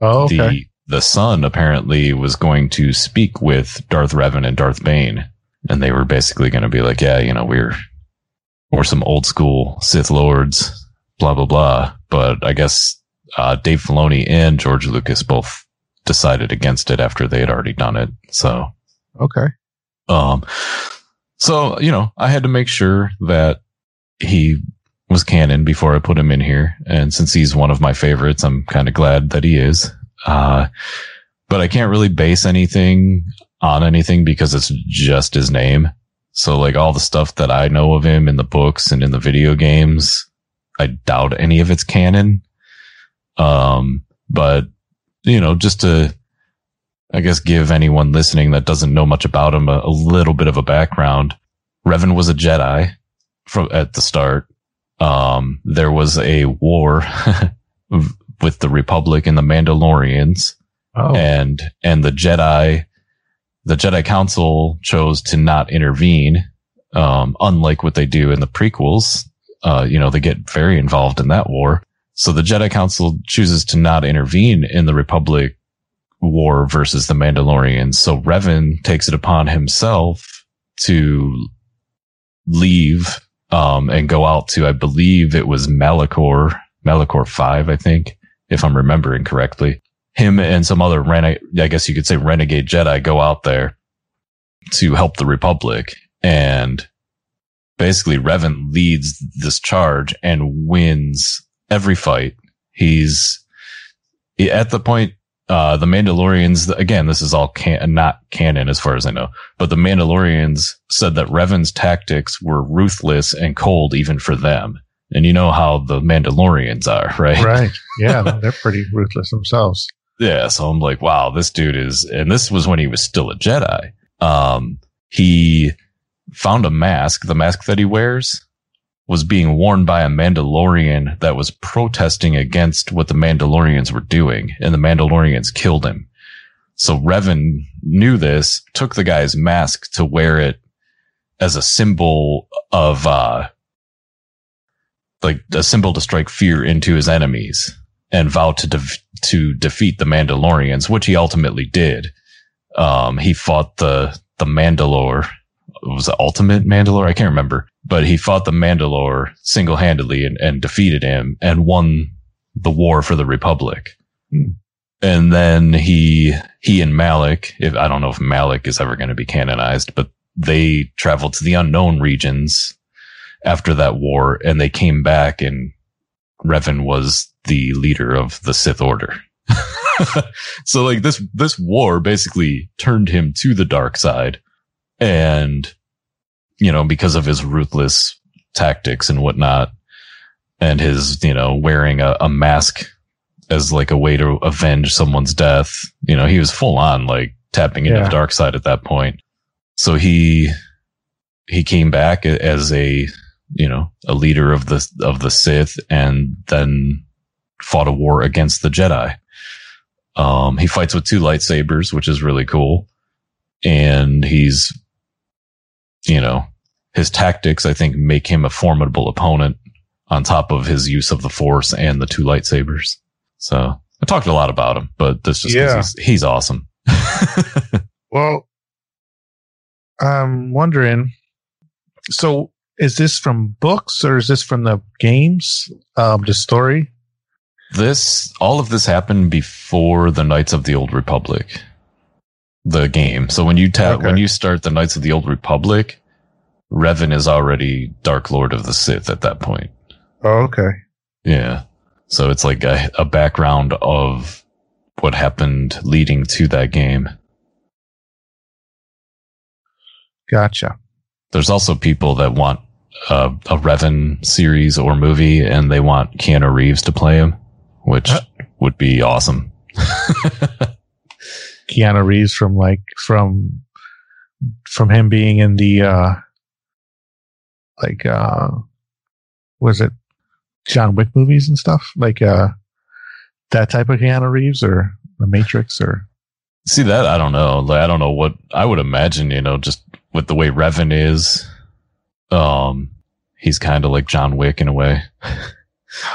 Oh, okay. the the son apparently was going to speak with Darth Revan and Darth Bane, and they were basically going to be like, "Yeah, you know, we're we're some old school Sith lords, blah blah blah." But I guess uh, Dave Filoni and George Lucas both decided against it after they had already done it. So, okay. um, so you know, I had to make sure that he was canon before I put him in here, and since he's one of my favorites, I'm kind of glad that he is. Uh, but I can't really base anything on anything because it's just his name. So like all the stuff that I know of him in the books and in the video games, I doubt any of it's canon. Um, but you know, just to, I guess, give anyone listening that doesn't know much about him a, a little bit of a background. Revan was a Jedi from at the start. Um, there was a war (laughs) with the Republic and the Mandalorians Oh, and and the Jedi, the Jedi Council chose to not intervene, um, unlike what they do in the prequels. Uh, you know, they get very involved in that war. So the Jedi Council chooses to not intervene in the Republic war versus the Mandalorians. So Revan takes it upon himself to leave um, and go out to, I believe it was Malachor, Malachor 5, I think, if I'm remembering correctly him and some other rene- I guess you could say renegade Jedi go out there to help the Republic and basically Revan leads this charge and wins every fight. He's at the point uh, the Mandalorians, again, this is all can- not canon as far as I know, but the Mandalorians said that Revan's tactics were ruthless and cold even for them. And you know how the Mandalorians are, (laughs) right? Right. Yeah, (laughs) they're pretty ruthless themselves. Yeah. So I'm like, wow, this dude is, and this was when he was still a Jedi. Um, he found a mask, the mask that he wears was being worn by a Mandalorian that was protesting against what the Mandalorians were doing, and the Mandalorians killed him. So Revan knew this, took the guy's mask to wear it as a symbol of, uh, like a symbol to strike fear into his enemies and vowed to, de- to defeat the Mandalorians, which he ultimately did. Um, he fought the, the Mandalore was the ultimate Mandalore? I can't remember, but he fought the Mandalore single handedly and, and, defeated him and won the war for the Republic. Hmm. And then he, he and Malak, if I don't know if Malak is ever going to be canonized, but they traveled to the unknown regions after that war and they came back and Revan was the leader of the Sith Order. (laughs) so like this, this war basically turned him to the dark side and you know because of his ruthless tactics and whatnot and his you know wearing a, a, mask as like a way to avenge someone's death. You know he was full on like tapping into yeah. the dark side at that point. So he he came back as a you know a leader of the of the sith and then fought a war against the jedi. Um he fights with two lightsabers which is really cool. And he's you know, his tactics, I think, make him a formidable opponent on top of his use of the force and the two lightsabers. So I talked a lot about him, but this just yeah. he's, he's awesome. (laughs) well, I'm wondering. So, is this from books or is this from the games? Um, the story. This all of this happened before the Knights of the Old Republic the game. So when you tap, okay. when you start the Knights of the Old Republic, Revan is already Dark Lord of the Sith at that point. Oh, okay. Yeah. So it's like a, a background of what happened leading to that game. Gotcha. There's also people that want a, a Revan series or movie and they want Keanu Reeves to play him, which uh, would be awesome. (laughs) Keanu Reeves from like from from him being in the uh like uh was it John Wick movies and stuff? Like uh that type of Keanu Reeves or the Matrix or see that I don't know. Like I don't know what I would imagine you know just with the way Revan is um he's kind of like John Wick in a way.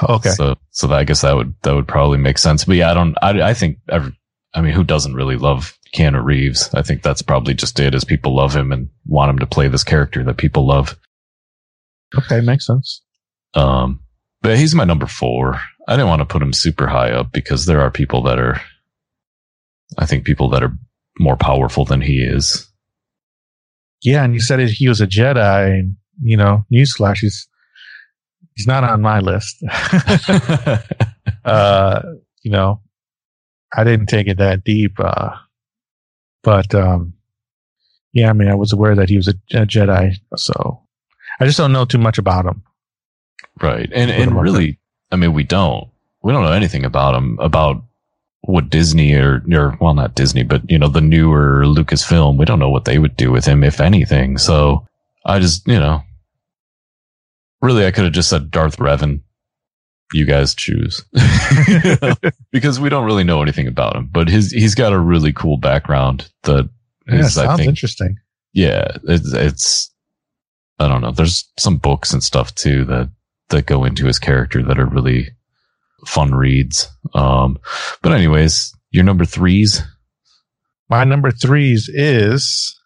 Okay. So so that, I guess that would that would probably make sense. But yeah I don't I I think every, I mean, who doesn't really love Keanu Reeves? I think that's probably just it, as people love him and want him to play this character that people love. Okay, makes sense. Um, but he's my number four. I didn't want to put him super high up because there are people that are, I think, people that are more powerful than he is. Yeah, and you said he was a Jedi, and you know, newsflash, he's he's not on my list. (laughs) (laughs) uh, you know, I didn't take it that deep. Uh, but, um, yeah, I mean, I was aware that he was a, a, Jedi, so I just don't know too much about him. Right. And, and really, I mean, we don't, we don't know anything about him, about what Disney or, or, well, not Disney, but, you know, the newer Lucasfilm, we don't know what they would do with him, if anything. So I just, you know, really, I could have just said Darth Revan you guys choose. (laughs) (laughs) Because we don't really know anything about him but his he's got a really cool background that yeah, is, sounds I think, interesting. Yeah it's, it's i don't know there's some books and stuff too that that go into his character that are really fun reads. Um but anyways your number threes? My number threes is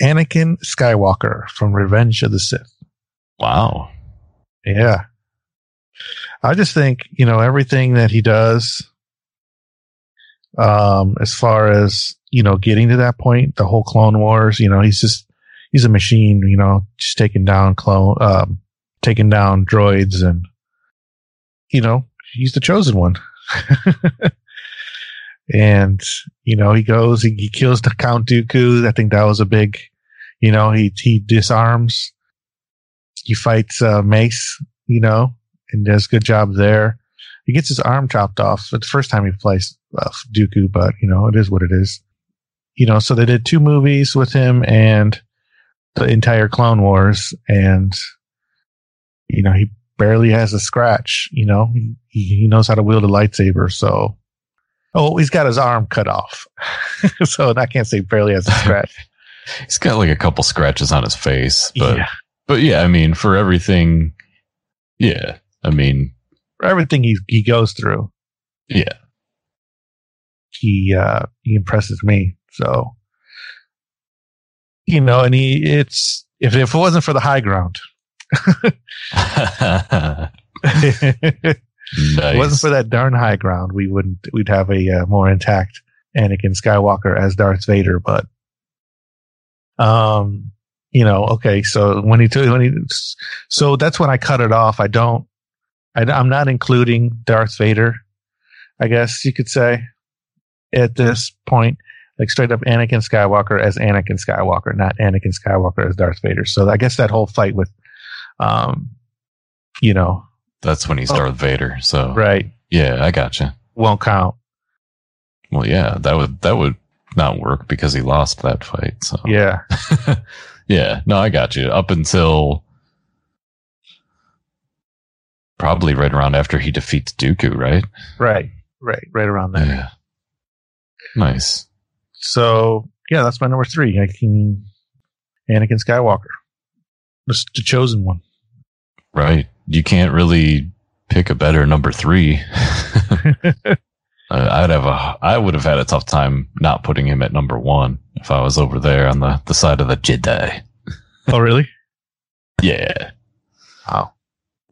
anakin skywalker from revenge of the sith. Wow. Yeah I just think, you know, everything that he does, um, as far as, you know, getting to that point, the whole Clone Wars, you know, he's just, he's a machine, you know, just taking down clone, um, taking down droids and, you know, he's the chosen one. (laughs) and you know he goes, he, he kills the Count Dooku. I think that was a big, you know, he he disarms. He fights uh, Mace, you know, and does a good job there. He gets his arm chopped off. It's the first time he plays uh, Dooku, but you know it is what it is. You know, so they did two movies with him and the entire Clone Wars, and you know he barely has a scratch. You know, he, he knows how to wield a lightsaber. So, oh, he's got his arm cut off. (laughs) so I can't say barely has a (laughs) scratch. He's got like a couple scratches on his face, but yeah. but yeah, I mean, for everything, yeah, I mean, everything he he goes through, yeah, he uh he impresses me. So, you know, and he it's if if it wasn't for the high ground, nice. wasn't for that darn high ground, we wouldn't we'd have a uh, more intact Anakin Skywalker as Darth Vader. But, um, you know, okay, so when he took when he so that's when I cut it off. I don't, I, I'm not including Darth Vader. I guess you could say at this point, like straight up Anakin Skywalker as Anakin Skywalker, not Anakin Skywalker as Darth Vader. So I guess that whole fight with, um, you know, That's when he's Oh. Darth Vader. So right, yeah, I gotcha. won't count. Well, yeah, that would that would not work because he lost that fight. So Yeah. (laughs) yeah, no, I got you. Up until probably right around after he defeats Dooku, right? Right. Right. Right around there. Yeah. Nice. So yeah, that's my number three. I can Anakin Skywalker. Just the chosen one. Right. You can't really pick a better number three. I- (laughs) uh, I'd have a, I would have had a tough time not putting him at number one if I was over there on the, the side of the Jedi. oh really? (laughs) Yeah. Wow.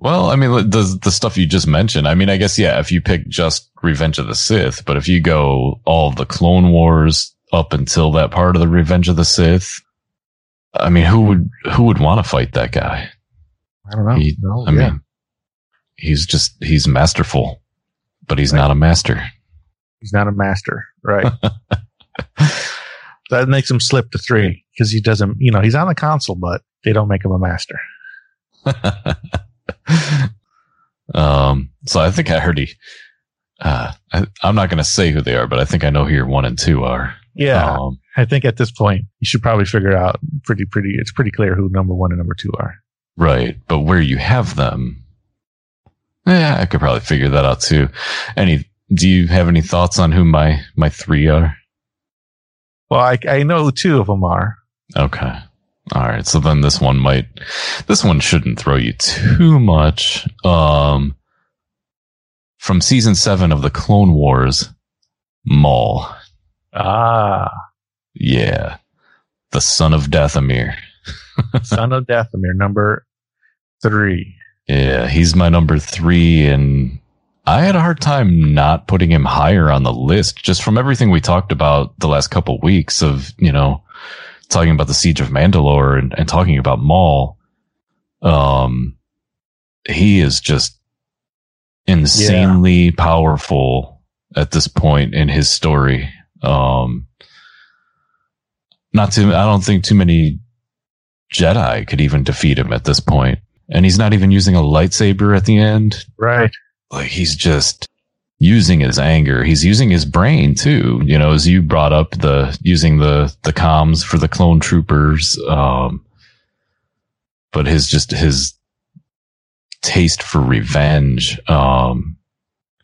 Well, I mean, the the stuff you just mentioned. I mean, I guess yeah. If you pick just Revenge of the Sith, but if you go all the Clone Wars up until that part of the Revenge of the Sith, I mean, who would who would want to fight that guy? I don't know. He- No, I yeah. mean, he's just he's masterful, but he's Right. not a master. he's not a master. Right. (laughs) that makes him slip to three because he doesn't, you know, he's on the council, but they don't make him a master. (laughs) (laughs) um. So I think I heard he. Uh, I, I'm not going to say who they are, but I think I know who your one and two are. Yeah. Um, I think at this point, you should probably figure out pretty, pretty, it's pretty clear who number one and number two are. Right, but where you have them, yeah, I could probably figure that out too. Any? Do you have any thoughts on who my my three are? Well, I, I know who two of them are. Okay, all right. So then this one might, this one shouldn't throw you too much. Um, from season seven of the Clone Wars, Maul. Ah, Yeah, the son of Dathomir. (laughs) Son of Dathomir, number three. Yeah, he's my number three, and I had a hard time not putting him higher on the list just from everything we talked about the last couple weeks of, you know, talking about the Siege of Mandalore and, and talking about Maul. Um, he is just insanely powerful at this point in his story. Um, not too, I don't think too many Jedi could even defeat him at this point. And he's not even using a lightsaber at the end. Right. Like he's just using his anger. He's using his brain too. You know, as you brought up the using the the comms for the clone troopers. Um, but his just his taste for revenge. Um,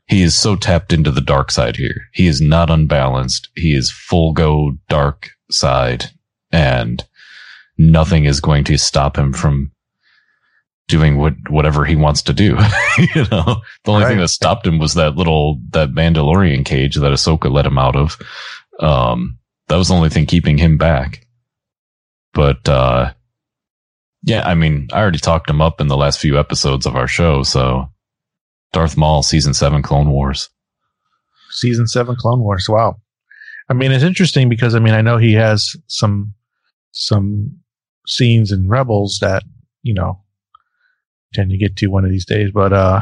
he is so tapped into the dark side here. He is not unbalanced. He is full go dark side, and nothing is going to stop him from doing what whatever he wants to do. (laughs) you know, the only thing that stopped him was that little that Mandalorian cage that Ahsoka let him out of. Um, that was the only thing keeping him back. But uh, yeah, I mean, I already talked him up in the last few episodes of our show. So, Darth Maul, season seven, Clone Wars. Season seven Clone Wars. Wow. I mean, it's interesting because I mean, I know he has some, some scenes in Rebels that, you know, tend to get to one of these days, but, uh,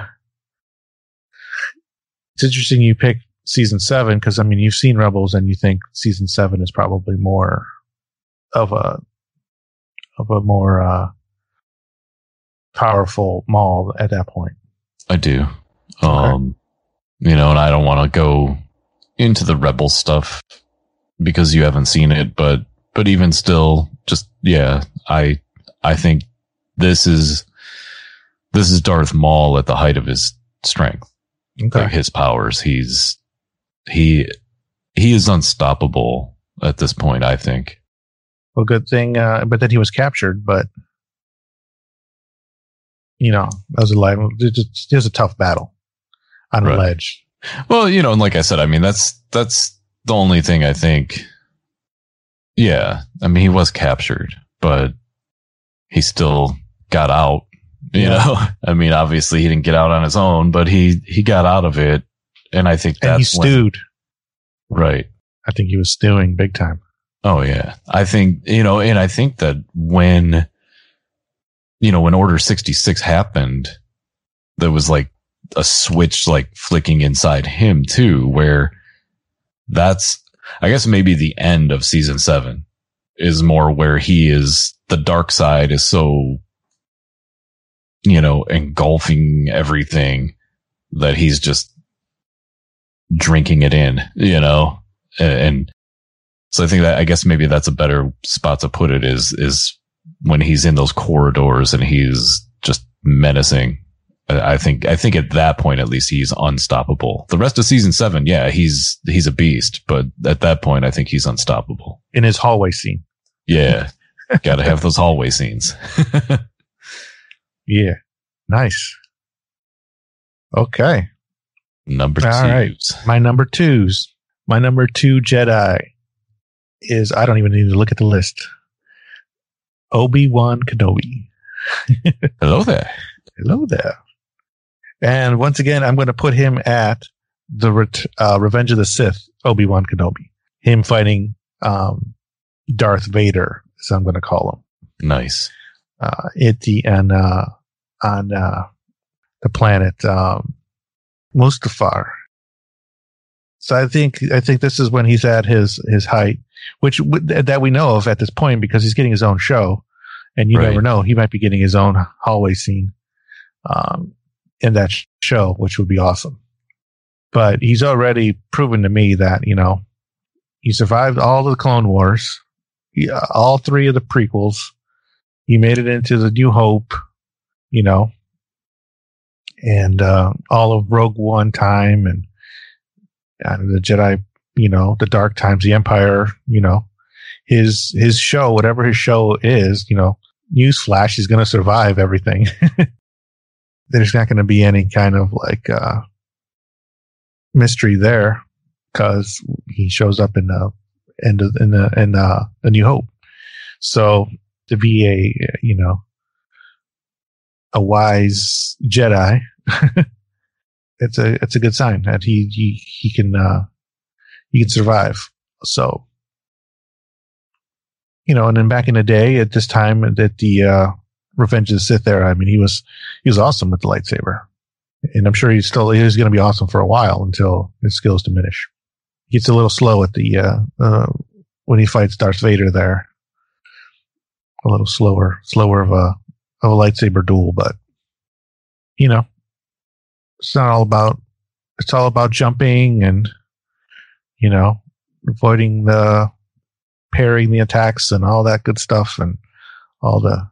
it's interesting you pick season seven because I mean you've seen Rebels and you think season seven is probably more of a of a more uh, powerful Maul at that point. I do. Um, you know, and I don't want to go into the rebel stuff because you haven't seen it, but but even still, just yeah, I I think this is this is Darth Maul at the height of his strength, Okay. like his powers. He's he he is unstoppable at this point. I think. Well, good thing, uh, but then he was captured. But you know, that was a was- it was a tough battle on Right. a ledge. Well, you know, and like I said, I mean that's that's the only thing I think. Yeah, I mean he was captured, but he still got out. You Yeah. know, (laughs) I mean obviously he didn't get out on his own, but he he got out of it, and I think And he that's when, stewed. right. I think he was stewing big time. Oh yeah, I think you know, and I think that when you know when Order sixty six happened, there was like a switch like flicking inside him too, where that's I guess maybe the end of season seven is more where he is the dark side is so you know engulfing everything that he's just drinking it in, you know, and, so I think that I guess maybe that's a better spot to put it is is when he's in those corridors and he's just menacing. I I think I think at that point at least he's unstoppable. The rest of season seven, yeah, he's he's a beast, but at that point I think he's unstoppable. in his hallway scene. Yeah, got to have those hallway scenes. (laughs) Yeah. Nice. Okay. Number All two. right. My number twos. My number two Jedi is I don't even need to look at the list. Obi Wan Kenobi. (laughs) Hello there. Hello there. And once again, I'm going to put him at the ret- uh, Revenge of the Sith, Obi Wan Kenobi. Him fighting um, Darth Vader, as I'm going to call him. Nice. uh, at the and uh, on uh, the planet um, Mustafar. So I think I think this is when he's at his his height, which w- that we know of at this point because he's getting his own show, and you Right. never know he might be getting his own hallway scene um, in that sh- show, which would be awesome. But he's already proven to me that you know he survived all the Clone Wars, yeah, all three of the prequels. He made it into the New Hope, you know, and uh, all of Rogue One time and, the Jedi, you know, the Dark Times, the Empire, you know, his his show, whatever his show is, you know, newsflash, he's going to survive everything. (laughs) There's not going to be any kind of like uh, mystery there because he shows up in the end of in the in uh, the New Hope. So to be a you know a wise Jedi, (laughs) it's a it's a good sign that he he he can uh, he can survive. So you know, and then back in the day, at this time, at the uh, Revenge of the Sith era, I mean, he was he was awesome with the lightsaber, and I'm sure he's still he's going to be awesome for a while until his skills diminish. He gets a little slow at the uh, uh, when he fights Darth Vader there a little slower, slower of a of a lightsaber duel, but you know, it's not all about it's all about jumping and you know, avoiding the parrying the attacks and all that good stuff and all the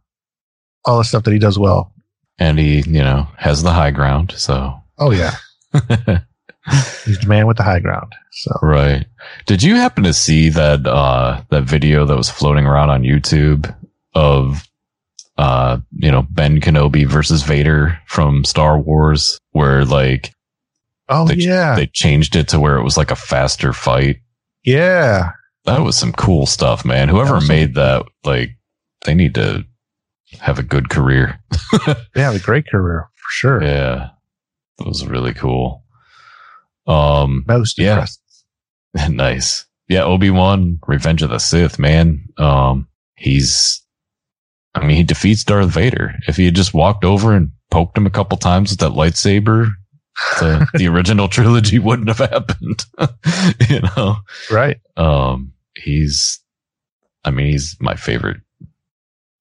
all the stuff that he does well. And he, you know, has the high ground. So, Oh yeah. (laughs) He's the man with the high ground. So right. Did you happen to see that, uh, that video that was floating around on YouTube of, uh, you know, Ben Kenobi versus Vader from Star Wars where like Oh they, yeah. they changed it to where it was like a faster fight. yeah. That was some cool stuff, man. Whoever made that, like, they need to have a good career. (laughs) They have a great career for sure. Yeah. That was really cool. Um, Most Yeah. (laughs) nice. Yeah, Obi-Wan, Revenge of the Sith, man. Um, he's, I mean, he defeats Darth Vader. If he had just walked over and poked him a couple times with that lightsaber, the, (laughs) the original trilogy wouldn't have happened. (laughs) you know, right? Um, he's, I mean, he's my favorite.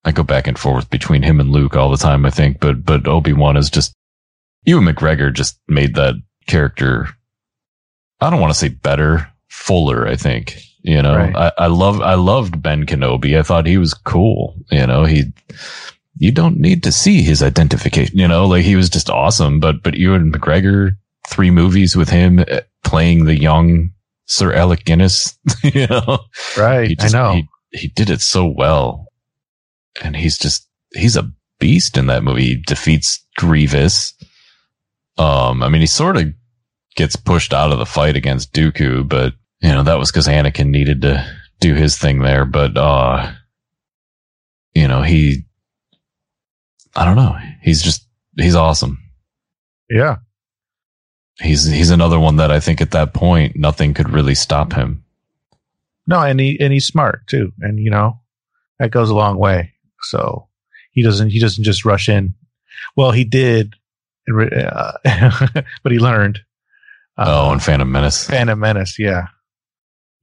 I go back and forth between him and Luke all the time. I think, but but Obi Wan is just Ewan McGregor just made that character. I don't want to say better, fuller. I think you know. Right. I, I love I loved Ben Kenobi. I thought he was cool. You know, he you don't need to see his identification. You know, like he was just awesome. But but Ewan McGregor, three movies with him eh, playing the young Sir Alec Guinness. (laughs) you know, Right. just, I know. he he did it so well, and he's just he's a beast in that movie. He defeats Grievous. Um, I mean, he sort of gets pushed out of the fight against Dooku, but you know that was because Anakin needed to do his thing there. But uh, you know he, I don't know. He's just he's awesome. yeah. He's he's another one that I think at that point nothing could really stop him. No, and he and he's smart too, and you know that goes a long way. So he doesn't he doesn't just rush in. Well, he did, uh, (laughs) but he learned. oh, Uh, and Phantom Menace. Phantom Menace, yeah,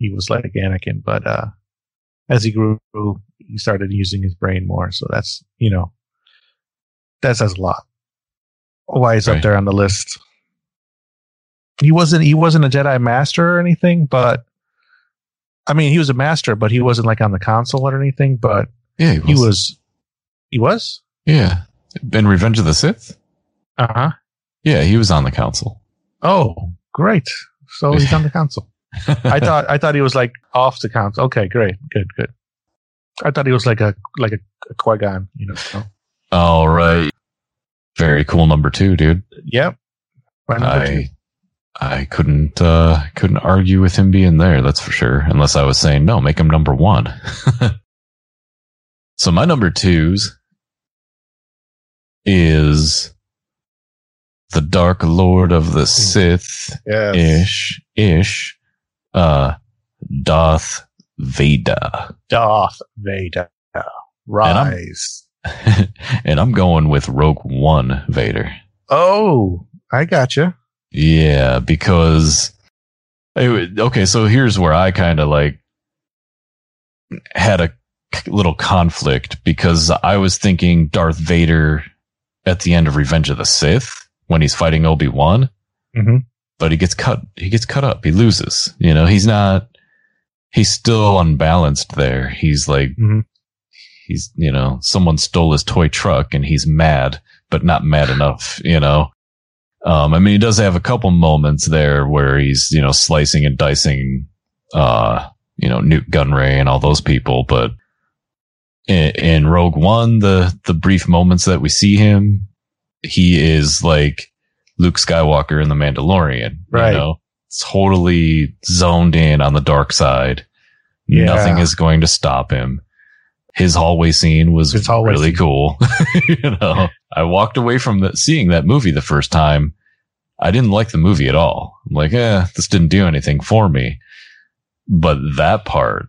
he was like Anakin, but uh, as he grew, he started using his brain more. So that's you know that says a lot. Why he's Right. up there on the list? He wasn't he wasn't a Jedi Master or anything, but I mean he was a master, but he wasn't like on the council or anything. But Yeah, he was he was Yeah. In Revenge of the Sith? uh huh. Yeah, he was on the council. Oh, great! So he's (laughs) on the council. I thought I thought he was like off the council. Okay, great, good, good. I thought he was like a like a, a Qui Gon, you know. All right. Very cool number two, dude. Yep. Number two. I I couldn't uh couldn't argue with him being there, that's for sure. Unless I was saying no, make him number one. (laughs) so my number twos is the Dark Lord of the Sith ish ish uh Darth Vader. Darth Vader. Rise. (laughs) and I'm going with Rogue One Vader. Oh, I gotcha. Yeah, because it okay, so here's where I kind of like had a little conflict because I was thinking Darth Vader at the end of Revenge of the Sith when he's fighting Obi Wan, hmm but he gets cut. He gets cut up. He loses. You know, he's not. He's still unbalanced there. He's like Mhm. he's you know someone stole his toy truck and he's mad, but not mad enough. You know. Um, I mean, he does have a couple moments there where he's, you know, slicing and dicing, uh, you know, Nute Gunray and all those people. But in, in Rogue One, the, the brief moments that we see him, he is like Luke Skywalker in The Mandalorian, Right. You know, totally zoned in on the dark side. Yeah. Nothing is going to stop him. His hallway scene was hallway really scene. cool. (laughs) you know, I walked away from the, seeing that movie the first time. I didn't like the movie at all. I'm like, eh, this didn't do anything for me. But that part,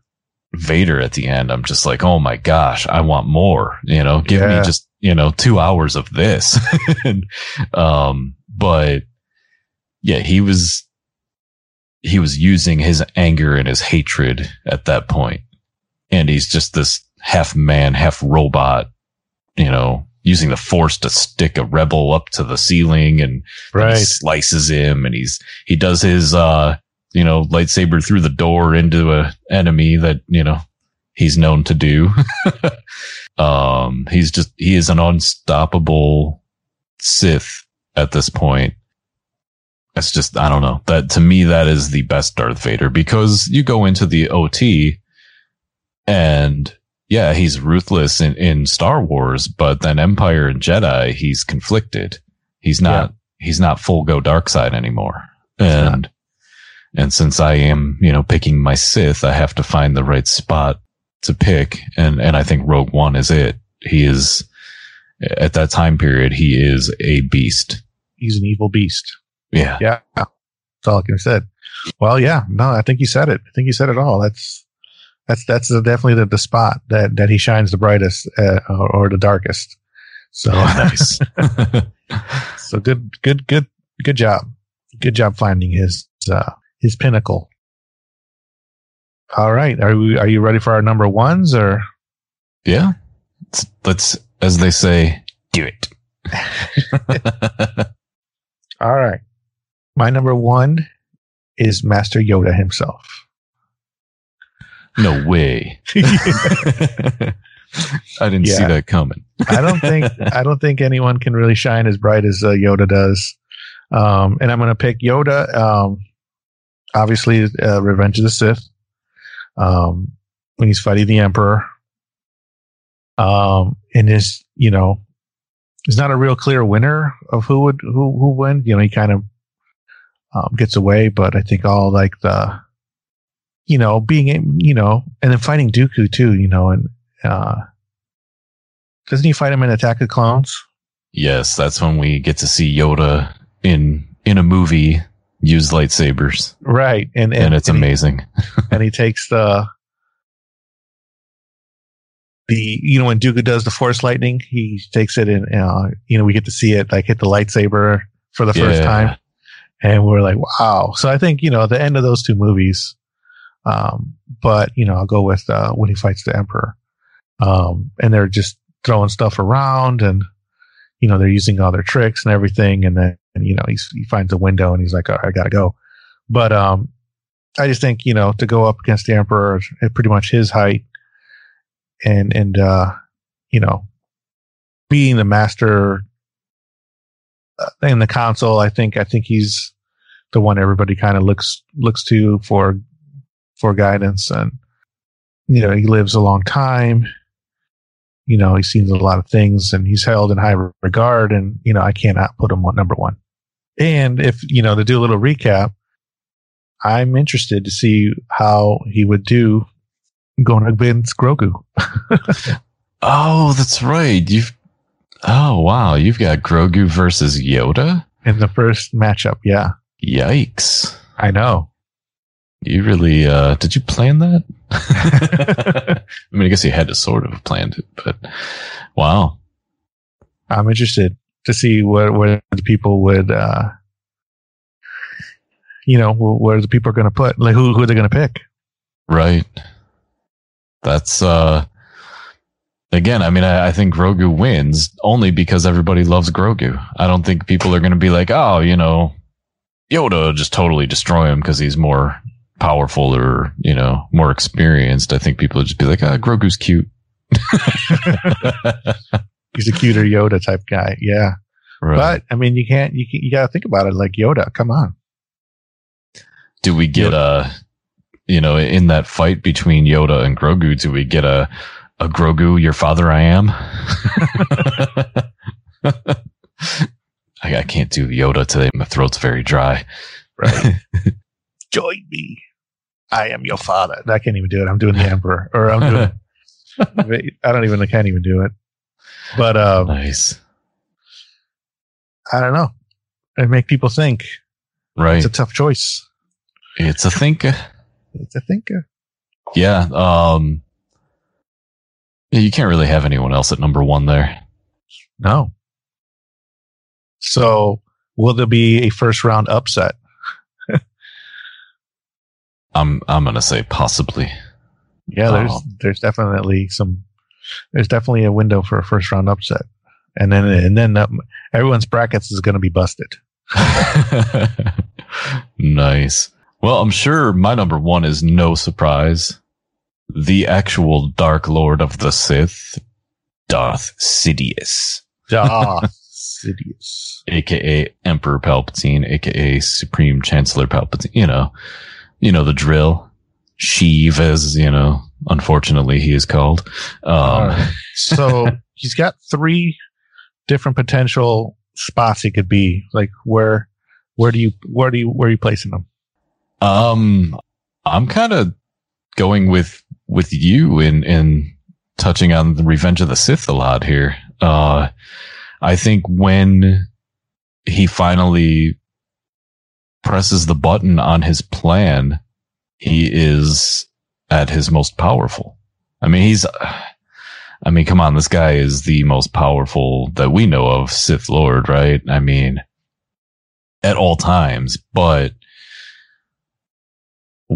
Vader at the end, I'm just like, oh my gosh, I want more. You know, give Yeah. me just, you know, two hours of this. (laughs) And, um, but yeah, he was, he was using his anger and his hatred at that point. And he's just this half man, half robot, you know, using the force to stick a rebel up to the ceiling and Right. slices him and he's he does his uh you know lightsaber through the door into a enemy that you know he's known to do (laughs) um he's just he is an unstoppable sith at this point it's just i don't know that to me that is the best darth vader because you go into the ot and yeah he's ruthless in in star wars but then empire and jedi he's conflicted he's not he's not full go dark side anymore. And and since I am, you know, picking my Sith, I have to find the right spot to pick. And and I think Rogue One is it. He is at that time period, he is a beast. He's an evil beast. Yeah. Yeah. That's all I can say. Well, yeah. No, I think you said it. I think you said it all. That's that's that's definitely the, the spot that that he shines the brightest uh, or, or the darkest. So nice. (laughs) (laughs) so good good good good job. Good job finding his uh, his pinnacle. All right, are we are you ready for our number ones or? Yeah, let's, let's as they say, do it. (laughs) All right, my number one is Master Yoda himself. no way. (laughs) I didn't see that coming. I don't think (laughs) I don't think anyone can really shine as bright as uh, Yoda does. Um, and I'm going to pick Yoda. Um, obviously, uh, Revenge of the Sith. Um, when he's fighting the Emperor. Um, and is you know, he's not a real clear winner of who would who who win. You know, he kind of um, gets away, but I think all like the, you know, being a- you know, and then fighting Dooku too. You know, and uh, doesn't he fight him in Attack of Clones? Yes, that's when we get to see Yoda in in a movie use lightsabers, Right, and and, it's he- amazing. (laughs) and he takes the the you know when Dooku does the Force lightning, he takes it and uh, you know we get to see it like hit the lightsaber for the first Yeah. time, and we're like wow. So I think you know the end of those two movies, um, but you know I'll go with uh, when he fights the Emperor, um, and they're just throwing stuff around and you know they're using all their tricks and everything, and then and, you know he's, he finds a window and he's like, all right, I gotta go, but um, I just think you know to go up against the emperor at pretty much his height, and and uh, you know, being the master uh, in the council, I think I think he's the one everybody kind of looks looks to for for guidance, and you know he lives a long time. You know he's seen a lot of things, and he's held in high regard, and you know I cannot put him on number one. And if you know to do a little recap, I'm interested to see how he would do going against Grogu. (laughs) Oh, that's right. You've oh wow, you've got Grogu versus Yoda. in the first matchup. Yeah, Yikes! I know. You really uh did you plan that? (laughs) I mean, I guess you had to sort of planned it, but wow. I'm interested to see what where the people would, uh, you know, where the people are going to put, like who who are they're going to pick. Right. That's uh again, I mean I, I think Grogu wins only because everybody loves Grogu. I don't think people are gonna be like, oh, you know, Yoda just totally destroy him because he's more powerful or, you know, more experienced. I think people would just be like, ah, Grogu's cute. (laughs) He's a cuter Yoda type guy. Yeah, Right. but I mean, you can't. You can, you got to think about it like Yoda. Come on. do we get a you know, in that fight between Yoda and Grogu, do we get a a Grogu, your father I am? (laughs) I, I can't do Yoda today. My throat's very dry. Right. (laughs) Join me. I am your father. I can't even do it. I'm doing the Emperor, or I'm doing. (laughs) I don't even. I can't even do it. But um, nice. I don't know. It make people think. Right. It's a tough choice. It's a thinker. It's a thinker. Yeah. Um, you can't really have anyone else at number one there. No. So, will there be a first round upset? (laughs) I'm, I'm going to say possibly. Yeah, there's Oh. there's definitely some. There's definitely a window for a first round upset, and then and then um, everyone's brackets is going to be busted. (laughs) nice. Well, I'm sure my number one is no surprise. The actual Dark Lord of the Sith, Darth Sidious, Ah, (laughs) Sidious. aka Emperor Palpatine, aka Supreme Chancellor Palpatine. You know, you know the drill. Sheev, as you know, unfortunately he is called. Um. So (laughs) he's got three different potential spots he could be. Like where, where do you where do you where are you placing him? Um, I'm kind of going with with you in in touching on the Revenge of the Sith a lot here. Uh, I think when he finally presses the button on his plan, he is at his most powerful. I mean, he's. I mean, come on, this guy is the most powerful that we know of Sith Lord, right? I mean, at all times, but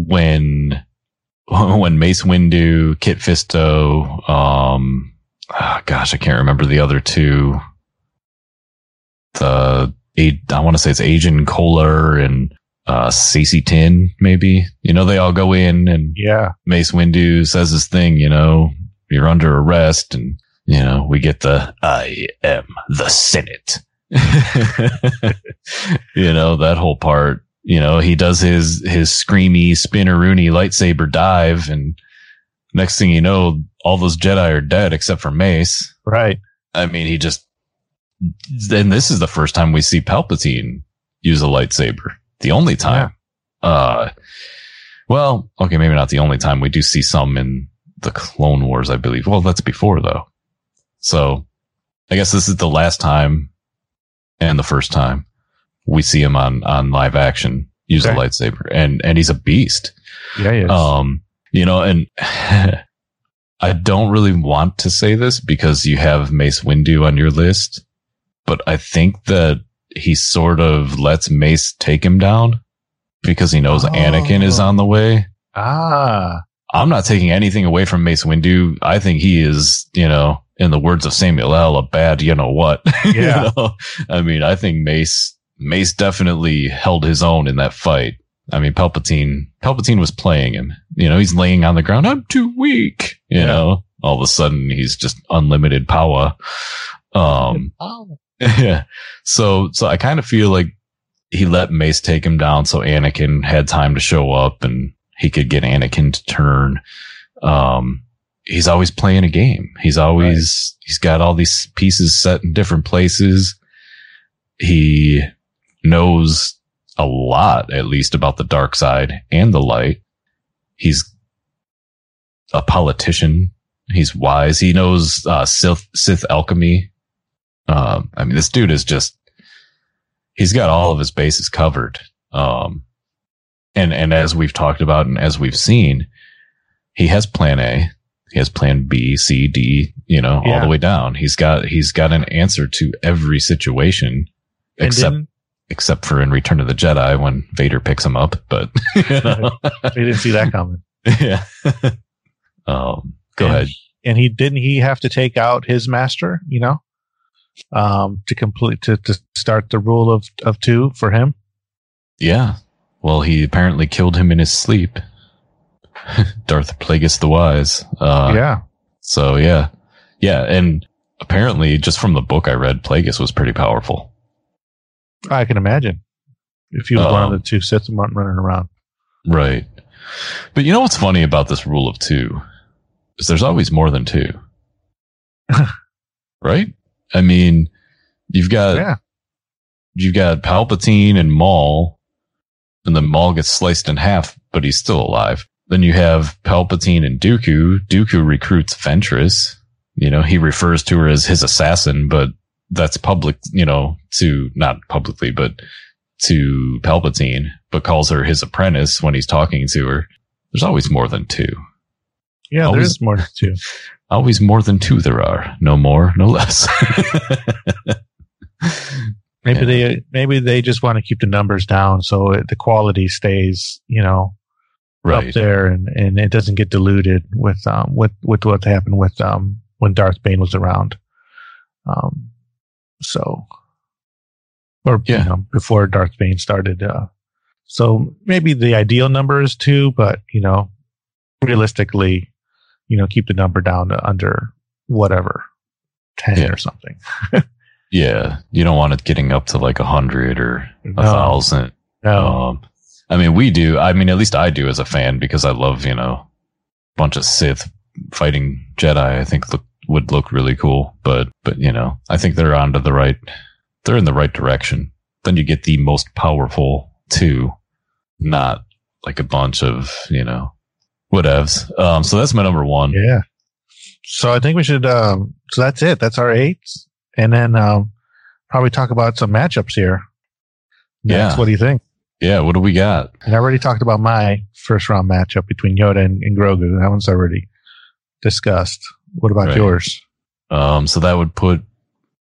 when (laughs) when Mace Windu, Kit Fisto, um, oh gosh, I can't remember the other two. The I want to say it's Agen Kolar and uh, Saesee Tiin, maybe. You know, they all go in and Yeah. Mace Windu says his thing, you know, you're under arrest and, you know, we get the, I am the Senate. (laughs) you know, that whole part, you know, he does his, his screamy spinneroony lightsaber dive and next thing you know, all those Jedi are dead except for Mace. Right. I mean, he just, then this is the first time we see Palpatine use a lightsaber. The only time. Uh, well, okay, maybe not the only time. We do see some in the Clone Wars, I believe. Well, that's before though. So I guess this is the last time and the first time we see him on, on live action use Okay. a lightsaber and, and he's a beast. Yeah. Yes. Um, you know, and (laughs) I don't really want to say this because you have Mace Windu on your list, but I think that he sort of lets Mace take him down because he knows Oh. Anakin is on the way. ah. I'm not taking anything away from Mace Windu. I think he is, you know, in the words of Samuel L., a bad, you know what? (laughs) You Yeah. know? I mean, I think Mace, Mace definitely held his own in that fight. I mean, Palpatine, Palpatine was playing him. You know, he's laying on the ground. I'm too weak. You Yeah. know, all of a sudden he's just unlimited power. Um, (laughs) (laughs) yeah. So, so I kind of feel like he let Mace take him down so Anakin had time to show up and he could get Anakin to turn. Um, he's always playing a game. He's always, he's got all these pieces set in different places. He knows a lot, at least about the dark side and the light. He's a politician. He's wise. He knows, uh, Sith, Sith alchemy. Um, I mean, this dude is just, he's got all of his bases covered. Um, and, and as we've talked about and as we've seen, he has plan A, he has plan B, C, D, you know, all the way down. He's got, he's got an answer to every situation And except, except for in Return of the Jedi when Vader picks him up, but, (laughs) you (laughs) know, we didn't see that coming. (laughs) yeah. um, go And- ahead. And he didn't he have to take out his master, you know, um, to complete to, to start the rule of of two for him. Yeah. Well, he apparently killed him in his sleep. Darth Plagueis the Wise. Uh, yeah. So yeah, yeah, and apparently, just from the book I read, Plagueis was pretty powerful. I can imagine if he was one of Um, the two run- running around. Right. But you know what's funny about this rule of two is there's always more than two. (laughs) right? I mean, you've got yeah. you've got Palpatine and Maul, and then Maul gets sliced in half, but he's still alive. Then you have Palpatine and Dooku. Dooku recruits Ventress. You know, he refers to her as his assassin, but that's public, you know, to not publicly, but to Palpatine, but calls her his apprentice when he's talking to her. There's always more than two. Yeah, there Always- is more than two. Always more than two there are. No more, no less. (laughs) Maybe Yeah. they maybe they just want to keep the numbers down so it, the quality stays, you know, up there and, and it doesn't get diluted with um with with what happened with um when Darth Bane was around. Um so or Yeah. you know before Darth Bane started uh so maybe the ideal number is 2 but you know realistically you know keep the number down to under whatever 10 Yeah. or something. (laughs) Yeah. You don't want it getting up to like a hundred or a No. thousand. No. Um, I mean, we do. I mean, at least I do as a fan because I love, you know, a bunch of Sith fighting Jedi. I think look, would look really cool. But, but, you know, I think they're onto the right, they're in the right direction. Then you get the most powerful two, not like a bunch of, you know, whatevs. Um, so that's my number one. Yeah. So I think we should. Um, so that's it. That's our eights, and then um, probably talk about some matchups here. Next, Yeah. What do you think? Yeah. What do we got? And I already talked about my first round matchup between Yoda and, and Grogu. That one's already discussed. What about Right. yours? Um, so that would put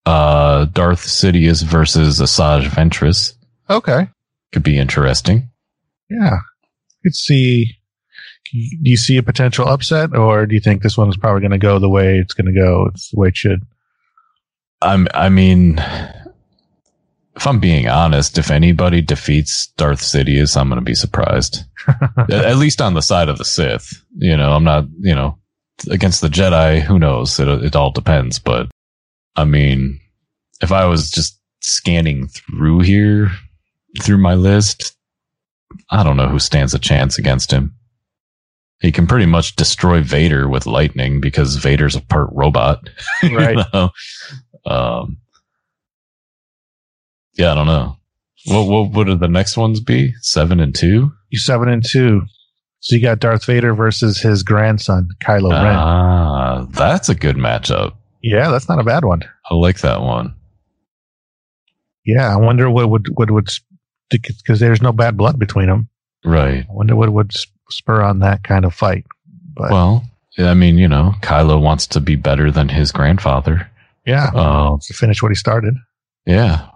uh, Darth Sidious versus Asajj Ventress. Okay. Could be interesting. Yeah. Could see. Do you see a potential upset, or do you think this one is probably going to go the way it's going to go? It's the way it should. I'm. I mean, if I'm being honest, if anybody defeats Darth Sidious, I'm going to be surprised. (laughs) at, at least on the side of the Sith. You know, I'm not. You know, against the Jedi, who knows? It it all depends. But I mean, if I was just scanning through here through my list, I don't know who stands a chance against him. He can pretty much destroy Vader with lightning because Vader's a part robot. (laughs) you Right. know? Um, yeah, I don't know. What what would the next ones be? Seven and two. You seven and two. So you got Darth Vader versus his grandson, Kylo Ren. Ah, that's a good matchup. Yeah, that's not a bad one. I like that one. Yeah, I wonder what would what would because there's no bad blood between them. Right. I wonder what would spur on that kind of fight. But Well, I mean, you know, Kylo wants to be better than his grandfather. yeah, Um, to finish what he started. yeah.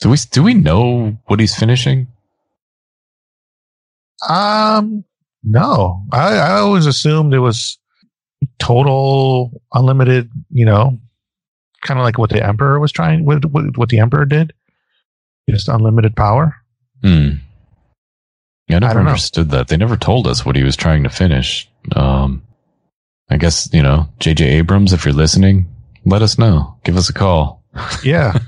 Do we do we know what he's finishing? Um, no, I, I always assumed it was total unlimited. You know, kind of like what the Emperor was trying. What, what what the Emperor did, just unlimited power. Hmm. Yeah, I never know. understood that. They never told us what he was trying to finish. Um, I guess you know, J.J. Abrams, if you're listening, let us know. Give us a call. (laughs) Yeah.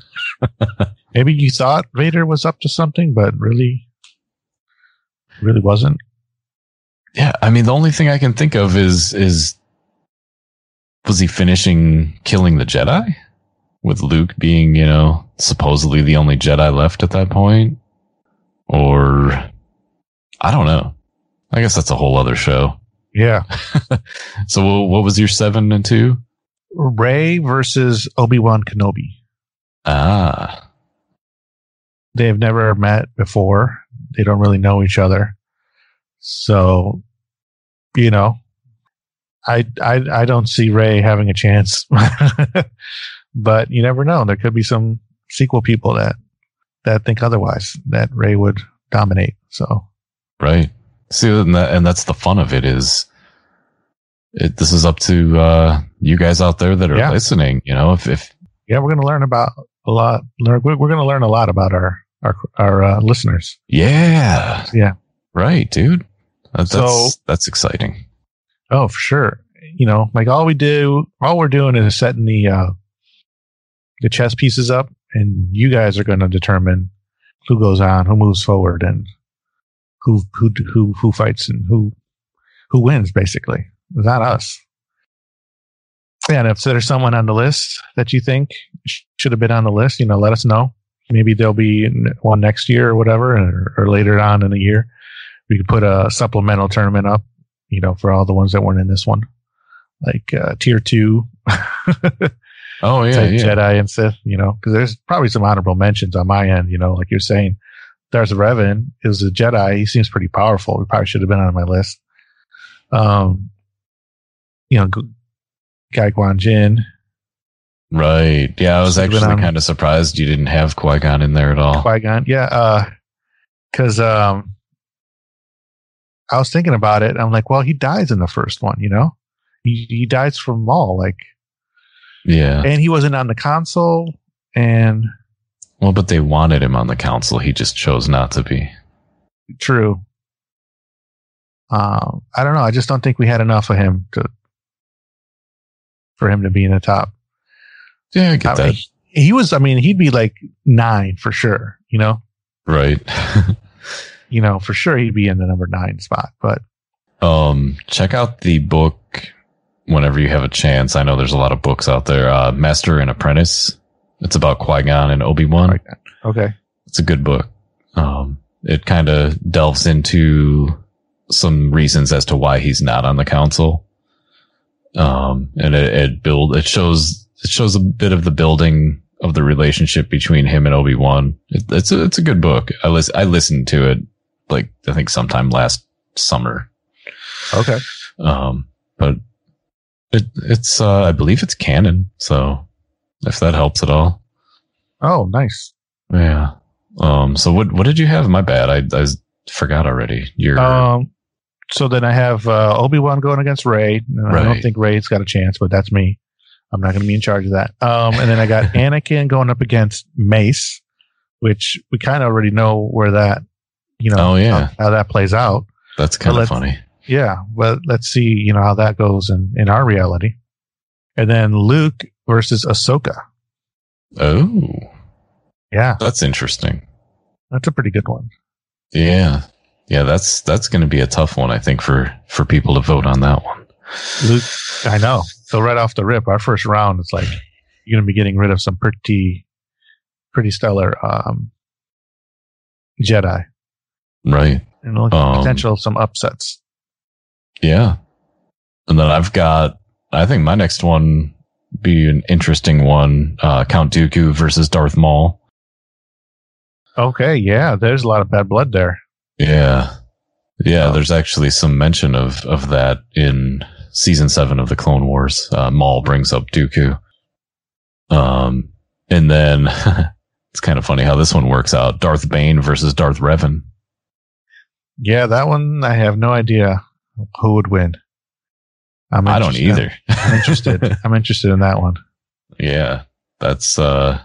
Maybe you thought Vader was up to something, but really, really wasn't. Yeah, I mean, the only thing I can think of is is was he finishing killing the Jedi with Luke being, you know, supposedly the only Jedi left at that point, or I don't know. I guess that's a whole other show. Yeah. (laughs) So, what what was your seven and two? Rey versus Obi Wan Kenobi. Ah, They've never met before. They don't really know each other. So, you know, I I I don't see Rey having a chance. (laughs) but you never know. There could be some sequel people that that think otherwise. That Rey would dominate. So right. See, and, that, and that's the fun of it is. It, this is up to uh, you guys out there that are Yeah. listening. You know, if if yeah, we're going to learn about a lot. We're going to learn a lot about our our our uh, listeners. yeah, Yeah. right, dude. That, that's So- that's exciting. Oh, for sure. You know, like all we do, all we're doing is setting the uh the chess pieces up, and you guys are going to determine who goes on, who moves forward, and who who who who fights and who who wins. Basically, not us. And if there's someone on the list that you think should have been on the list, you know, let us know. Maybe there'll be one next year or whatever, or, or later on in the year. We could put a supplemental tournament up you know, for all the ones that weren't in this one, like uh, tier two, (laughs) Oh yeah, yeah. Jedi and Sith, you know, because there's probably some honorable mentions on my end, you know, like you're saying, Darth Revan is a Jedi. He seems pretty powerful. He probably should have been on my list. Um, you know, Qui Gon Jinn, Right. Yeah, I was Should've actually kind of surprised you didn't have Qui Gon in there at all. Qui Gon, yeah, uh, because um, I was thinking about it. I'm like, well, he dies in the first one, you know, he he dies from Maul, like. Yeah. and he wasn't on the council and Well, but they wanted him on the council. He just chose not to be. true um i don't know i just don't think we had enough of him to for him to be in the top Yeah, I get I that. mean, he was i mean he'd be like nine for sure you know right. (laughs) you know for sure he'd be in the number nine spot but um, check out the book whenever you have a chance. I know there's a lot of books out there. Uh, Master and Apprentice. It's about Qui Gon and Obi Wan. okay It's a good book. Um, it kind of delves into some reasons as to why he's not on the council. Um, and it, it build, it shows, it shows a bit of the building of the relationship between him and Obi-Wan. It, it's a, it's a good book. I lis- I listened to it like, I think sometime last summer. okay Um, but it, it's, uh, I believe it's canon. So if that helps at all. oh nice Yeah. Um, so what what did you have? My bad. I, I forgot already. Your Um, so then I have uh, Obi Wan going against Rey. And I don't think Rey's got a chance, but that's me. I'm not going to be in charge of that. Um, and then I got (laughs) Anakin going up against Mace, which we kind of already know where that, you know, Oh, yeah. how, how that plays out. that's kind of funny. Yeah, but let's see, you know, how that goes in in our reality. And then Luke versus Ahsoka. Oh, Yeah, that's interesting. that's a pretty good one. Yeah, yeah. That's that's going to be a tough one, I think, for for people to vote on that one. Luke, I know. So right off the rip, our first round, it's like you're going to be getting rid of some pretty, pretty stellar um, Jedi, Right. and look Um, potential some upsets. Yeah. And then I've got, I think my next one be an interesting one. Uh, Count Dooku versus Darth Maul. Okay, yeah, there's a lot of bad blood there. Yeah. Yeah. Oh. There's actually some mention of, of that in season seven of the Clone Wars. Uh, Maul brings up Dooku. Um, and then (laughs) it's kind of funny how this one works out. Darth Bane versus Darth Revan. Yeah, that one I have no idea who would win. I'm I don't either. I'm interested. (laughs) I'm interested in that one. Yeah, that's uh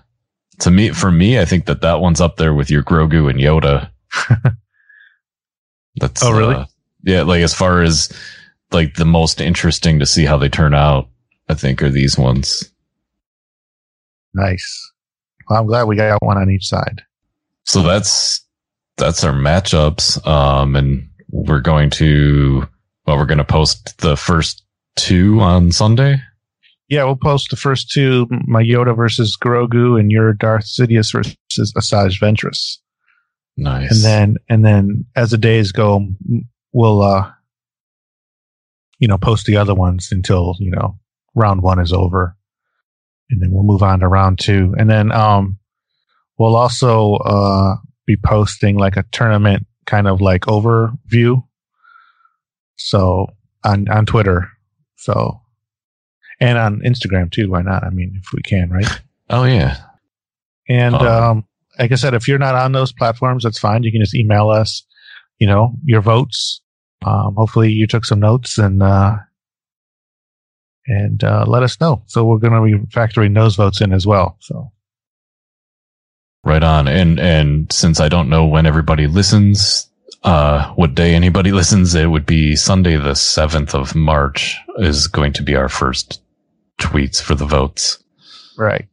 to me for me. I think that that one's up there with your Grogu and Yoda. (laughs) that's Oh, really? uh, yeah, like as far as like the most interesting to see how they turn out. I think are these ones. Nice. Well, I'm glad we got one on each side. So that's that's our matchups. Um, and we're going to well, we're going to post the first two on Sunday. Yeah, we'll post the first two: my Yoda versus Grogu, and your Darth Sidious versus Asajj Ventress. Nice. And then, and then, as the days go, we'll, uh, you know, post the other ones until you know round one is over, and then we'll move on to round two, and then, um, we'll also uh be posting like a tournament kind of like overview. So on on Twitter, so and on Instagram too. Why not? I mean, if we can, right? (laughs) oh yeah, And Um, um, like I said, if you're not on those platforms, that's fine. You can just email us, you know, your votes. Um, hopefully you took some notes and uh, and uh, let us know. So we're going to be factoring those votes in as well. So Right on. And and since I don't know when everybody listens, uh what day anybody (laughs) listens, it would be Sunday the 7th of March is going to be our first tweets for the votes. right.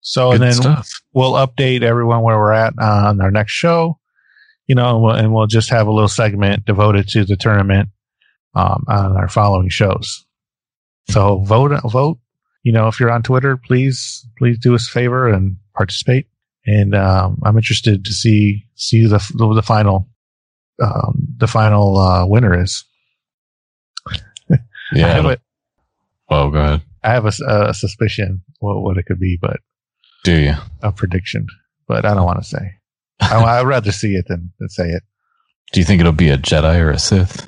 So Good and then stuff. we'll update everyone where we're at on our next show. You know, and we'll, and we'll just have a little segment devoted to the tournament um, on our following shows. So vote, vote. You know, if you're on Twitter, please, please do us a favor and participate. And um, I'm interested to see see the the, the final um, the final uh, winner is. (laughs) Yeah. a, Oh, go ahead. I have a suspicion what, what it could be, but Do you? a prediction, but I don't want to say. I, I'd rather see it than, than say it. (laughs) Do you think it'll be a Jedi or a Sith?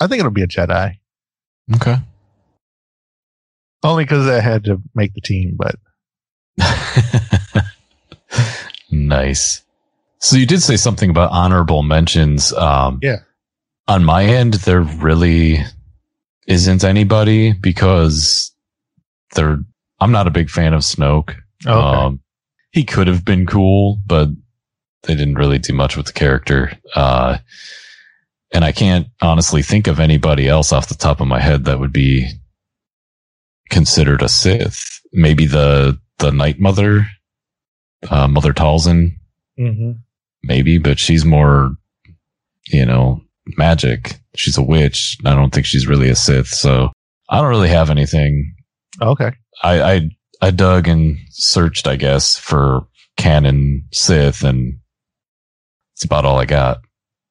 I think it'll be a Jedi, Okay. only because I had to make the team. But (laughs) nice. So you did say something about honorable mentions. Um, Yeah. On my end, there really isn't anybody because they're. I'm not a big fan of Snoke. okay, Um, he could have been cool, but they didn't really do much with the character. Uh, and I can't honestly think of anybody else off the top of my head that would be considered a Sith. Maybe the the Night Mother, uh, Mother Talzin, hmm maybe, but she's more, you know, magic. She's a witch. I don't think she's really a Sith. So I don't really have anything okay, I, I I dug and searched, I guess, for canon Sith, and it's about all I got.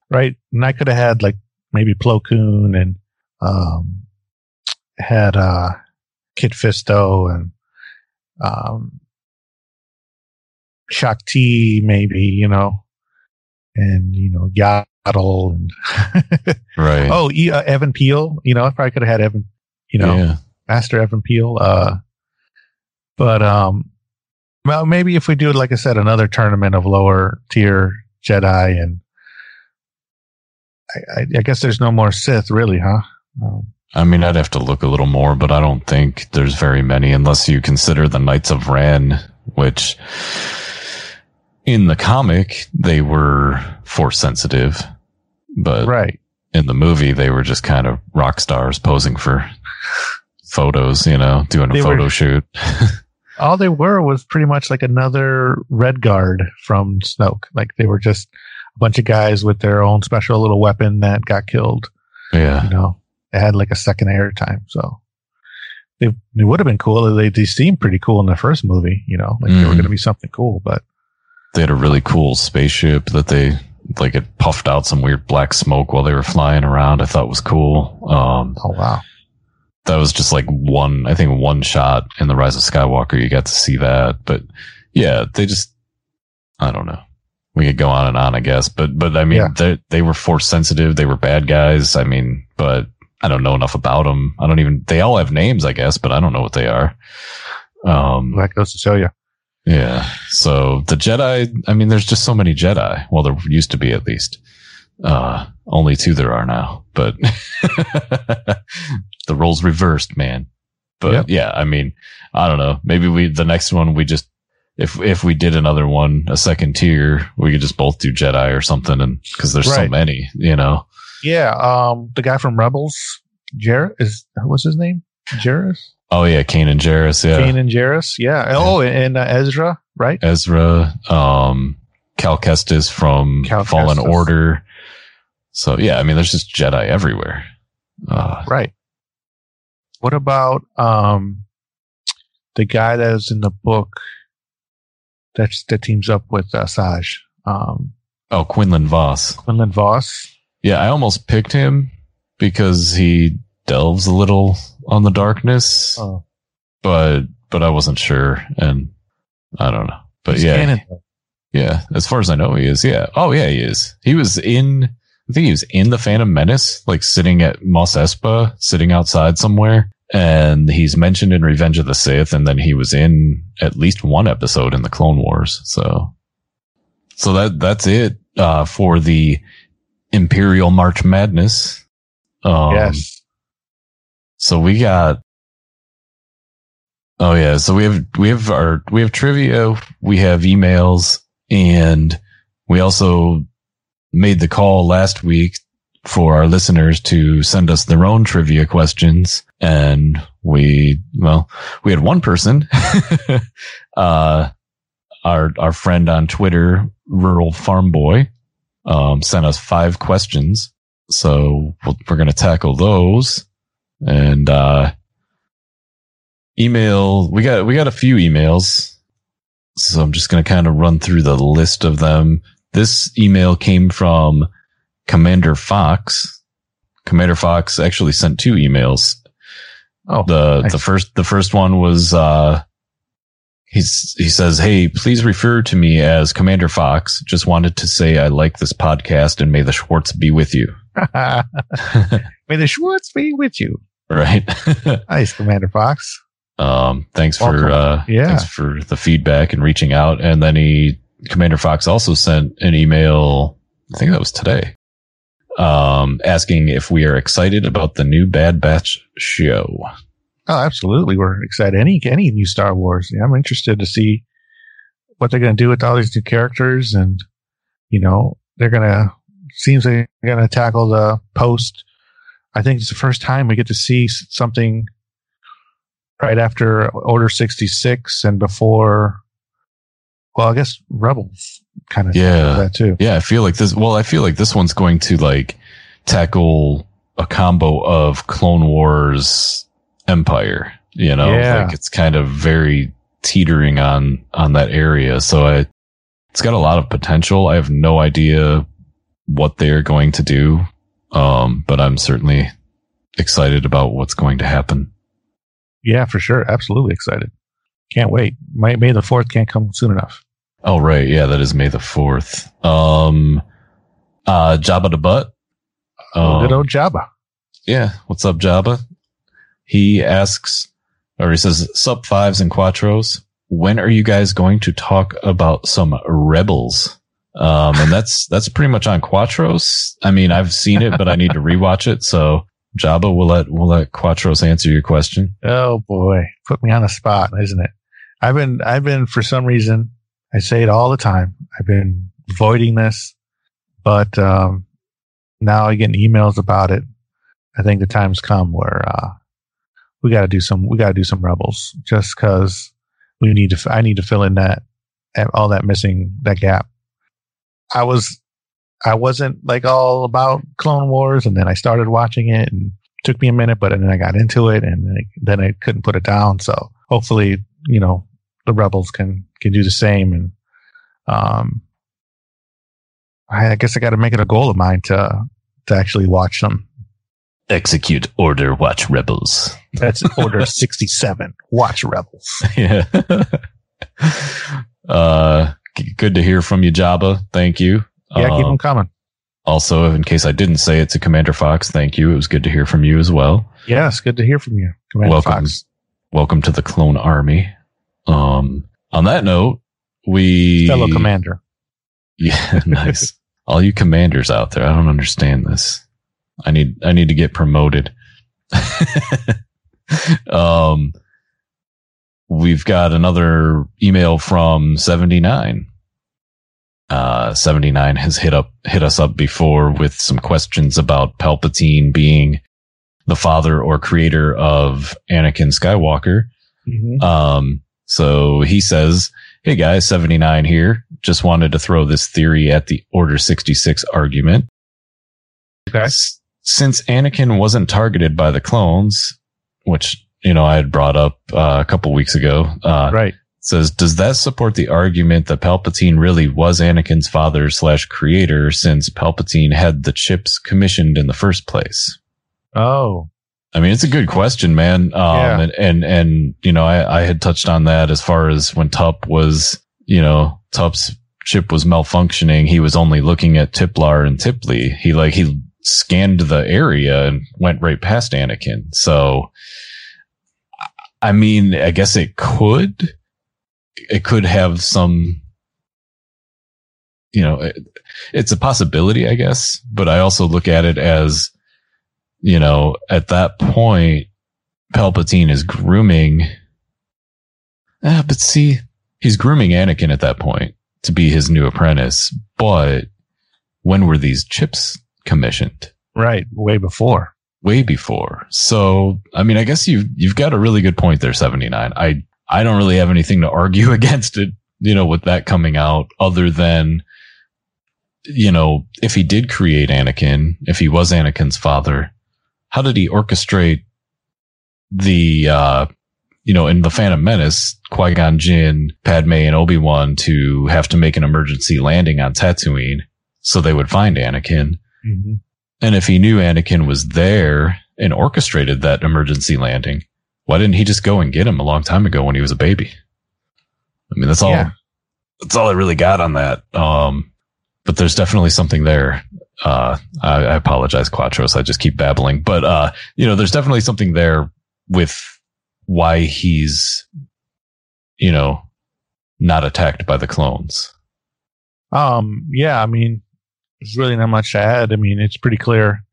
right. And I could have had like maybe Plo Koon and um, had uh, Kit Fisto and um, Shaak Ti, maybe you know, and you know Yaddle and (laughs) Right. oh, uh, Even Piell. You know, I probably could have had Even. You know, yeah. Master Even Piell. Uh, but um, Well, maybe if we do, like I said, another tournament of lower tier Jedi, and I, I, I guess there's no more Sith, really, huh? Um, I mean, I'd have to look a little more, but I don't think there's very many unless you consider the Knights of Ren, which in the comic, they were force sensitive, but right. in the movie, they were just kind of rock stars posing for photos, you know, doing a They photo were- shoot. (laughs) All they were was pretty much like another Red Guard from Snoke. Like they were just a bunch of guys with their own special little weapon that got killed. yeah. You know, they had like a second air time, so they they would have been cool. They they seemed pretty cool in the first movie. You know, like they were going to be something cool, but They had a really cool spaceship that they, like, it puffed out some weird black smoke while they were flying around. I thought was cool. Um, oh wow, that was just like one, I think one shot in the Rise of Skywalker. You got to see that, but yeah, they just, I don't know. We could go on and on, I guess, but, but I mean, Yeah. they, they were force sensitive. They were bad guys. I mean, but I don't know enough about them. I don't even, they all have names, I guess, but I don't know what they are. Um, that goes to show you. yeah. So the Jedi, I mean, there's just so many Jedi. Well, there used to be at least. Uh, only two there are now, but (laughs) the roles reversed, man. But Yep. yeah, I mean, I don't know. Maybe we, the next one, we just, if, if we did another one, a second tier, we could just both do Jedi or something. And cause there's so many, you know? Yeah, um, the guy from Rebels, Jarrett is what's his name? Jarrus, Oh yeah. Kanan Jarrus. Yeah. Kane and Jarrus. Yeah. Oh, and uh, Ezra, right? Ezra, um, Cal Kestis from Cal Fallen Kestis. Order. So yeah, I mean, there's just Jedi everywhere. Uh, Right. What about um the guy that is in the book that's that teams up with uh, Saj, um, oh, Quinlan Vos. Quinlan Vos? Yeah, I almost picked him because he delves a little on the darkness, Oh, but but I wasn't sure, and I don't know. But he's yeah, canon. yeah. As far as I know, he is. Yeah. Oh yeah, he is. He was in. I think he was in the Phantom Menace, like sitting at Mos Espa, sitting outside somewhere. And he's mentioned in Revenge of the Sith, and then he was in at least one episode in the Clone Wars. So, so that that's it uh, for the Imperial March Madness. Um, yes. so we got. Oh yeah, so we have we have our we have trivia, we have emails, and we also made the call last week for our listeners to send us their own trivia questions, and we well we had one person, (laughs) uh, our our friend on Twitter, Rural Farm Boy, um, sent us five questions, so we'll, we're going to tackle those, and uh, email we got we got a few emails. So i'm just going to kind of run through the list of them. This email came from commander fox. Commander fox actually sent two emails. Oh, the nice. the first the first one was uh he's he says hey please refer to me as commander fox just wanted to say i like this podcast and may the schwartz be with you (laughs) may the Schwartz be with you. right (laughs) Nice, Commander Fox. Um, thanks for uh, Yeah. thanks for the feedback and reaching out. And then he, Commander Fox, also sent an email. I think that was today, um, asking if we are excited about the new Bad Batch show. Oh, absolutely. We're excited. Any any new Star Wars. Yeah, I'm interested to see what they're going to do with all these new characters, and you know, they're going to seems like they're going to tackle the post. I think it's the first time we get to see something right after Order 66 and before. Well, I guess Rebels kind of Yeah. that too. Yeah, I feel like this. Well, I feel like this one's going to like tackle a combo of Clone Wars Empire. You know, Yeah. like it's kind of very teetering on on that area. So I, it's got a lot of potential. I have no idea what they're going to do, um, but I'm certainly excited about what's going to happen. Yeah, for sure. Absolutely excited. Can't wait. May, May the fourth can't come soon enough. Oh, right. Yeah, that is May the 4th. Um, uh, Jabba the Butt. Oh, good Um, old Jabba. Yeah. What's up, Jabba? He asks, or he says, sup fives and quattros. when are you guys going to talk about some rebels? Um, and that's that's pretty much on Quatros. I mean, I've seen it, but I need to (laughs) rewatch it. So Jabba, we'll let we'll let Quatros answer your question. Oh boy, put me on the spot, isn't it? I've been I've been for some reason I say it all the time. I've been avoiding this, but um, now I get emails about it. I think the time's come where uh, we got to do some we got to do some rebels just because we need to. I need to fill in that all that missing that gap. I was I wasn't like all about Clone Wars, and then I started watching it, and it took me a minute, but then I got into it, and then I, then I couldn't put it down. So hopefully, you know, the Rebels can can do the same, and um, I, I guess I got to make it a goal of mine to to actually watch them. Execute order, watch Rebels. That's (laughs) order sixty seven. Watch Rebels. yeah. (laughs) uh, good to hear from you, Jabba. Thank you. Yeah, keep Uh, them coming. Also, in case I didn't say it to Commander Fox, thank you. It was good to hear from you as well. Yes, good to hear from you, Commander welcome, Fox. welcome to the Clone Army. Um, on that note, we Fellow commander. (laughs) Yeah, nice. All you commanders out there, I don't understand this. I need I need to get promoted. (laughs) um we've got another email from 79. Uh 79 has hit up hit us up before with some questions about Palpatine being the father or creator of Anakin Skywalker. Mhm. Um, so he says, Hey guys, 79 here. Just wanted to throw this theory at the Order 66 argument. Okay. S- Since Anakin wasn't targeted by the clones, which, you know, I had brought up uh, a couple weeks ago, uh, Right. says, does that support the argument that Palpatine really was Anakin's father slash creator since Palpatine had the chips commissioned in the first place? Oh, I mean, it's a good question, man. Um, Yeah. and, and, and, you know, I, I had touched on that as far as when Tup was, you know, Tup's chip was malfunctioning. He was only looking at Tiplar and Tiplee. He like, he scanned the area and went right past Anakin. So, I mean, I guess it could, it could have some, you know, it, it's a possibility, I guess, but I also look at it as, you know, at that point, Palpatine is grooming. Ah, but see, he's grooming Anakin at that point to be his new apprentice. But when were these chips commissioned? right. Way before. Way before. So, I mean, I guess you you've got a really good point there, seventy nine. I I don't really have anything to argue (laughs) against it, you know, with that coming out, other than, you know, if he did create Anakin, if he was Anakin's father, how did he orchestrate the, uh, you know, in the Phantom Menace, Qui Gon Jinn, Padme, and Obi Wan to have to make an emergency landing on Tatooine so they would find Anakin. Mm-hmm. And if he knew Anakin was there and orchestrated that emergency landing, why didn't he just go and get him a long time ago when he was a baby? I mean, that's all, Yeah. that's all I really got on that. Um, but there's definitely something there. Uh, I, I apologize, Quatros. I just keep babbling, but, uh, you know, there's definitely something there with why he's, you know, not attacked by the clones. Um, yeah, I mean, there's really not much to add. I mean, it's pretty clear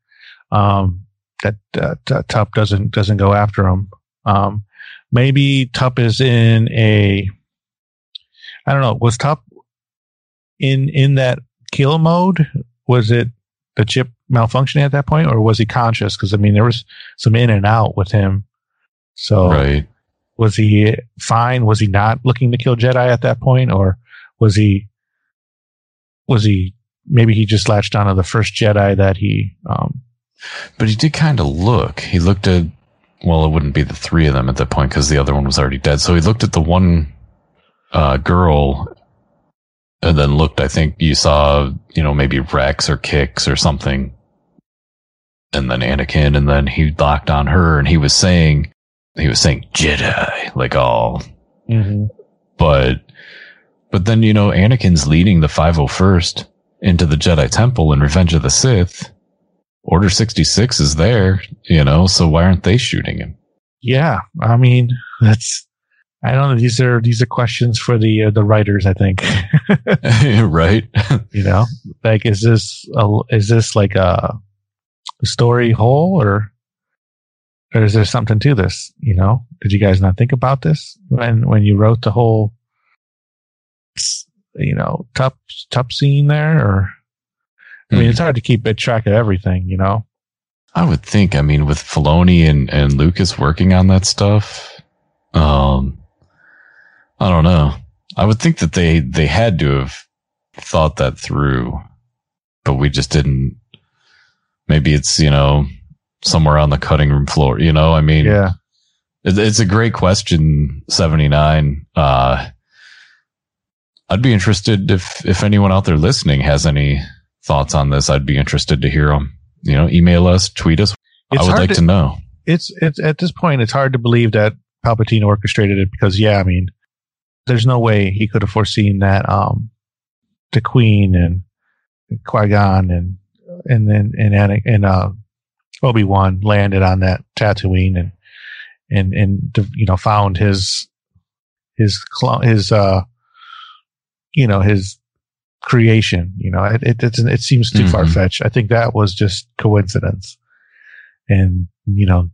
um, that uh, T- Tup doesn't doesn't go after him. Um, maybe Tup is in a, I don't know, was Tup in in that kill mode? Was it the chip malfunctioning at that point, or was he conscious? Because I mean, there was some in and out with him. So Right. was he fine? Was he not looking to kill Jedi at that point, or was he? Was he? Maybe he just latched onto the first Jedi that he. Um, But he did kind of look. He looked at, well, it wouldn't be the three of them at that point because the other one was already dead. So he looked at the one uh, girl and then looked, I think you saw, you know, maybe Rex or Kix or something. And then Anakin, and then he locked on her and he was saying, he was saying Jedi, like all, but, but then, you know, Anakin's leading the 501st into the Jedi Temple in Revenge of the Sith. Order 66 is there, you know, so why aren't they shooting him? yeah, I mean that's I don't know. These are these are questions for the uh, the writers. I think. (laughs) (laughs) right. (laughs) you know, like is this a, is this like a, story whole or or is there something to this? You know, did you guys not think about this when when you wrote the whole you know top top scene there? Or I mean, it's hard to keep a track of everything. You know. I would think. I mean, with Filoni and and Lucas working on that stuff, um, I don't know. I would think that they they had to have thought that through, but we just didn't. Maybe it's you know somewhere on the cutting room floor. You know, I mean, Yeah. it, it's a great question. Seventy nine. Uh, I'd be interested if if anyone out there listening has any thoughts on this. I'd be interested to hear them. You know, email us, tweet us. It's I would like to- to know. it's it's at this point it's hard to believe that Palpatine orchestrated it because yeah, I mean, there's no way he could have foreseen that um the Queen and Qui Gon and and then and Anakin and uh Obi Wan landed on that Tatooine and and and you know found his his clone his uh you know his creation you know it it, it seems too Mhm. far fetched i think that was just coincidence. And you know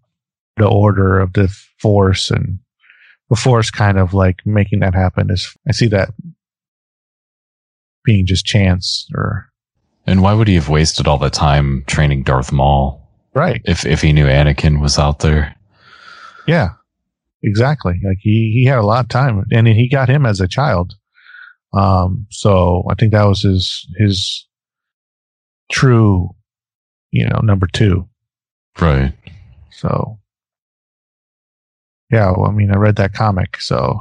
the order of the force and the force kind of like making that happen is i see that being just chance or And why would he have wasted all that time training Darth Maul? Right. If if he knew Anakin was out there? yeah exactly. Like he he had a lot of time and he got him as a child um so i think that was his his true you know number two Right. So, yeah, well, I mean, I read that comic, so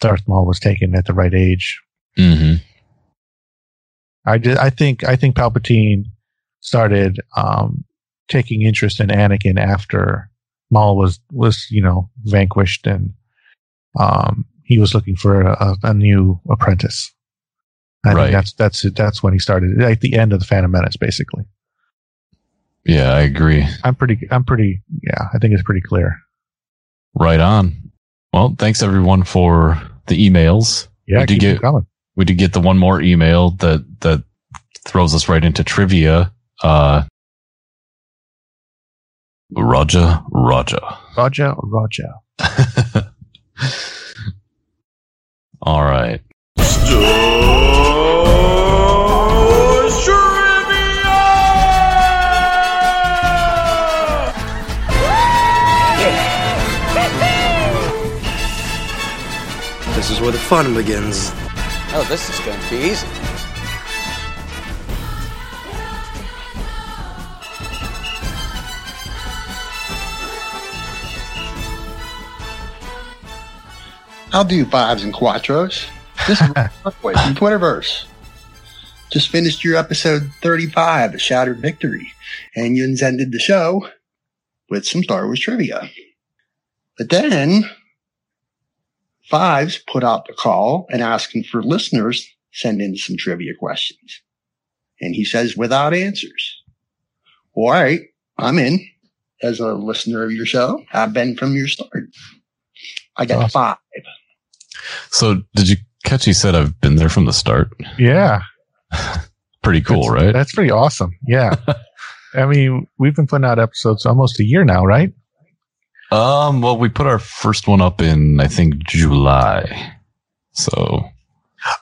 Darth Maul was taken at the right age. hmm I did. I think. I think Palpatine started um, taking interest in Anakin after Maul was was you know vanquished, and um, he was looking for a, a new apprentice. I Right. think that's that's it. That's when he started. At the end of the Phantom Menace, basically. Yeah, I agree. I'm pretty. I'm pretty. Yeah, I think it's pretty clear. Right on. Well, thanks everyone for the emails. Yeah, We did keep get- coming. We did get the one more email that that throws us right into trivia. Uh Raja Raja. Roger, Roger. (laughs) All right. This is where the fun begins. Oh, this is going to be easy. I'll do fives and quattros. This is (laughs) from Twitterverse. Just finished your episode 35, A Shattered Victory, and you ended the show with some Star Wars trivia. But then, Fives put out the call and asking for listeners send in some trivia questions. And he says without answers. All right, I'm in as a listener of your show. I've been from your start. I got Awesome. five. So did you catch he said I've been there from the start? Yeah, (laughs) Pretty cool, that's, right? That's pretty awesome. Yeah. (laughs) I mean, we've been putting out episodes almost a year now, right? Um, well, we put our first one up in I think July. So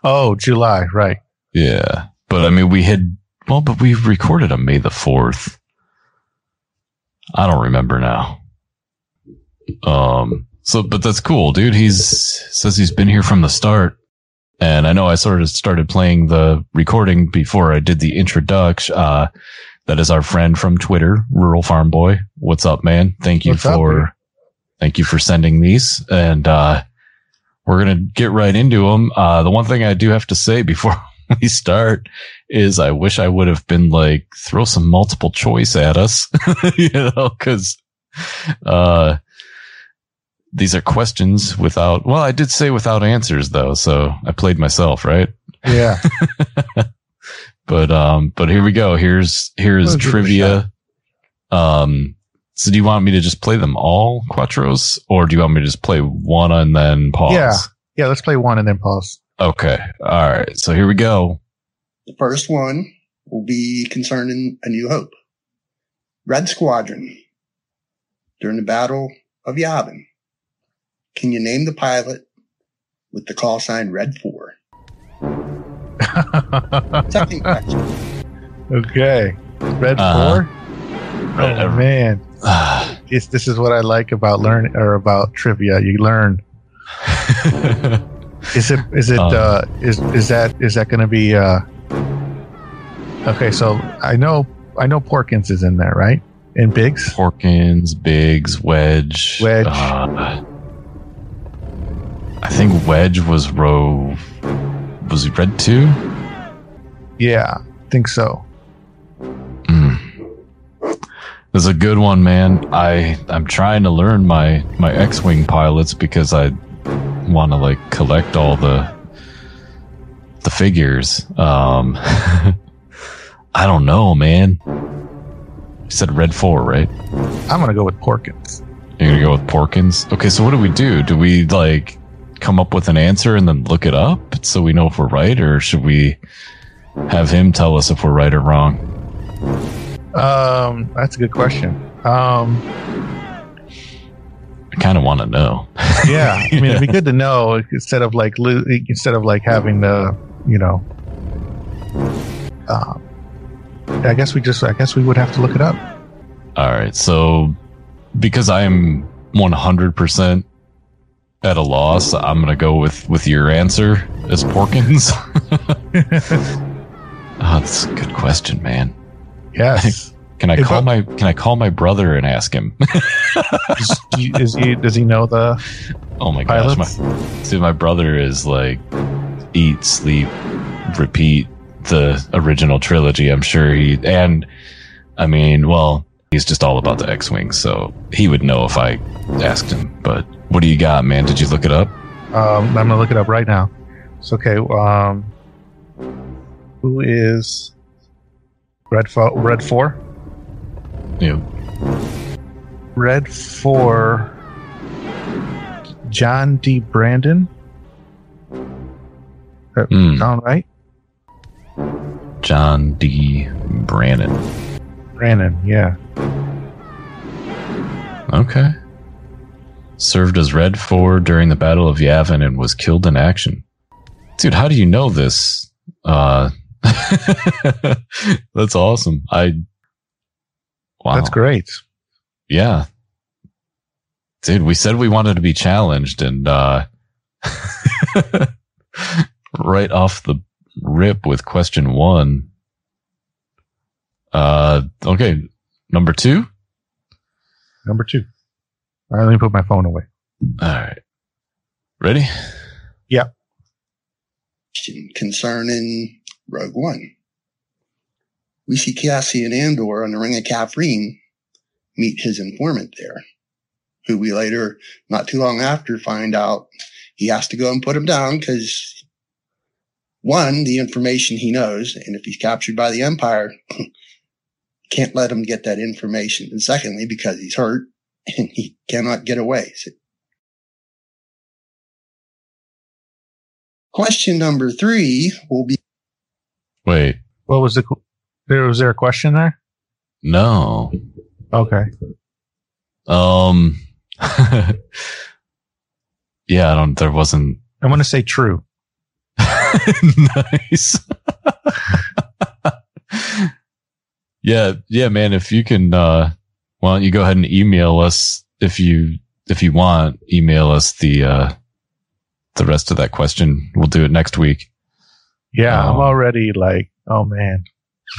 Oh, July, right. yeah. But I mean we had well, but we recorded on May the fourth. I don't remember now. Um so but that's cool, dude. He's says he's been here from the start. And I know I sort of started playing the recording before I did the introduction. Uh that is our friend from Twitter, Rural Farm Boy. What's up, man? Thank you What's for dude? thank you for sending these. And uh we're gonna get right into them. Uh the one thing I do have to say before (laughs) we start is I wish I would have been like throw some multiple choice at us, (laughs) you know, because uh, these are questions without. Well, I did say without answers though, so I played myself, right? Yeah. (laughs) But um, but here we go. Here's here's We'll give it a trivia. Um, So do you want me to just play them all, Quattros? Or do you want me to just play one and then pause? Yeah. Yeah, let's play one and then pause. Okay. All right. So here we go. The first one will be concerning A New Hope. Red Squadron. During the Battle of Yavin. Can you name the pilot with the call sign Red 4? Second question. okay. Red Uh-huh. 4? Oh, Uh, man. (sighs) It's, this is what I like about learn or about trivia. You learn. (laughs) Is it is it Um, uh is is that is that going to be uh Okay, so I know I know Porkins is in there, right? In Biggs? Porkins, Biggs, Wedge. Wedge. uh, I think Wedge was row. Was he red two? Yeah, I think so. Mm. It's a good one, man. I I'm trying to learn my my X-wing pilots because I want to like collect all the the figures. Um, (laughs) I don't know, man. You said red four, right? I'm going to go with Porkins. You're gonna go with Porkins. Okay, so what do we do? Do we like come up with an answer and then look it up so we know if we're right, or should we have him tell us if we're right or wrong? Um that's a good question. Um I kind of want to know. (laughs) yeah, I mean it'd be (laughs) good to know instead of like instead of like having the, you know, um I guess we just I guess we would have to look it up. All right. So because I'm 100% at a loss, I'm going to go with with your answer as Porkins. oh, (laughs) that's a good question, man. Yes. (laughs) Can I call my can I call my brother and ask him? (laughs) is, he- is he does he know the oh my gosh, my? See, my brother is like eat, sleep, repeat the original trilogy. I'm sure he and I mean, well, he's just all about the X-wing, so he would know if I asked him. But what do you got, man? Did you look it up? Um, I'm gonna look it up right now. It's okay. Um, who is Red Fo- Red Four? Yeah. Red Four. John D. Brandon. Hmm. Sound right? John D. Brannon. Brandon. Yeah. Okay. Served as Red Four during the Battle of Yavin and was killed in action. Dude, how do you know this? Uh, (laughs) that's awesome. I. Wow. That's great. Yeah. Dude, we said we wanted to be challenged and uh (laughs) right off the rip with question 1. Uh okay, number 2. Number two. All right, let me put my phone away. All right. Ready? question concerning Rogue One. We see Cassian Andor on the Ring of Kafrene meet his informant there, who we later, not too long after, find out he has to go and put him down because one, the information he knows, and if he's captured by the Empire, (laughs) can't let him get that information. And secondly, because he's hurt and he cannot get away. So question number three will be Wait. What was the? There was there a question there? No. Okay. Um (laughs) Yeah, I don't there wasn't I want to say true. (laughs) nice. (laughs) yeah, yeah, man. If you can, uh, why don't you go ahead and email us if you if you want? Email us the uh, the rest of that question. We'll do it next week. Yeah, I'm Oh. already like, oh man,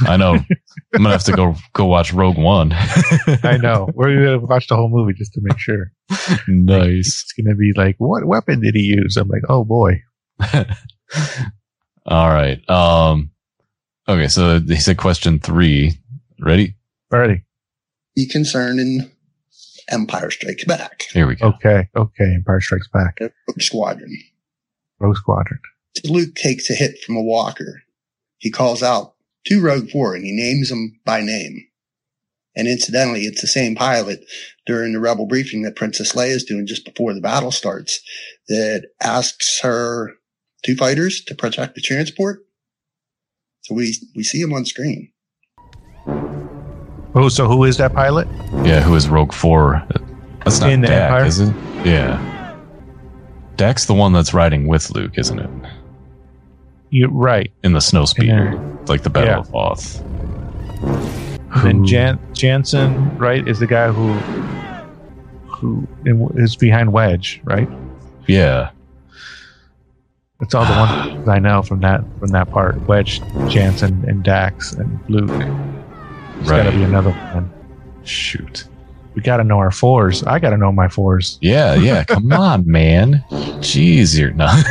I know. (laughs) I'm gonna have to go go watch Rogue One. I (laughs) know. We're gonna watch the whole movie just to make sure. nice. It's gonna be like, what weapon did he use? I'm like, oh boy. (laughs) All right. Um. Okay. So he said question three. Ready? Already. Be concerning Empire Strikes Back, Here we go. Okay. Okay. Empire Strikes Back. Rogue Squadron. Rogue Squadron. Luke takes a hit from a walker. He calls out to Rogue Four and he names them by name. And incidentally, it's the same pilot during the rebel briefing that Princess Leia is doing just before the battle starts that asks her two fighters to protect the transport. So we, we see him on screen. Oh, so who is that pilot? Yeah, who is Rogue Four? That's not In the Dak, Empire? is it? Yeah. Dak's the one that's riding with Luke, isn't it? You're right. In the snow In speeder. like the Battle Yeah. of Hoth. And then Who- Jan- Janson, right, is the guy who who is behind Wedge, right? Yeah. That's all the ones (sighs) I know from that from that part. Wedge, Janson, and Dax and Luke. There's got to be another one. Shoot. We got to know our fours. I got to know my fours. Yeah, yeah. (laughs) Come on, man. Jeez, you're not (laughs)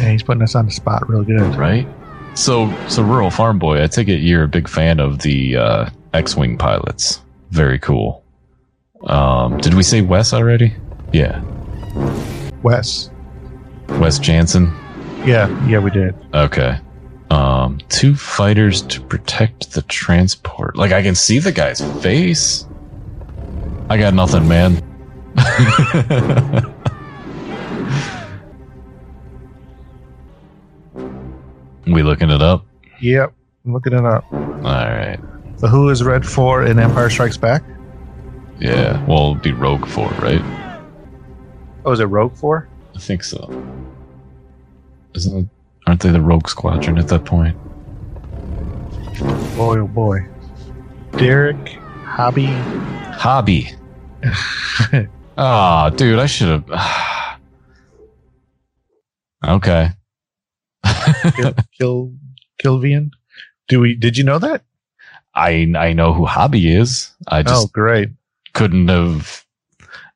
Yeah, he's putting us on the spot real good. right. So, so rural farm boy. I take it you're a big fan of the uh, X-wing pilots. Very cool. Um, did we say Wes already? Yeah, Wes. Wes Janson. Yeah, yeah, we did. Okay. Um, two fighters to protect the transport. Like I can see the guy's face. I got nothing, man. (laughs) we looking it up? Yep, I'm looking it up. All right. So who is Red Four in Empire Strikes Back? Yeah. Well, it'd be Rogue Four, right? Oh, is it Rogue Four? I think so. Isn't it? Aren't they the Rogue Squadron at that point? Boy, oh boy. Derek, Hobbie. Hobbie. (laughs) Ah, dude, I should have. (sighs) okay. Kill, (laughs) Kill, Klivian. Do we? Did you know that? I I know who Hobbie is. I just oh, great. couldn't have.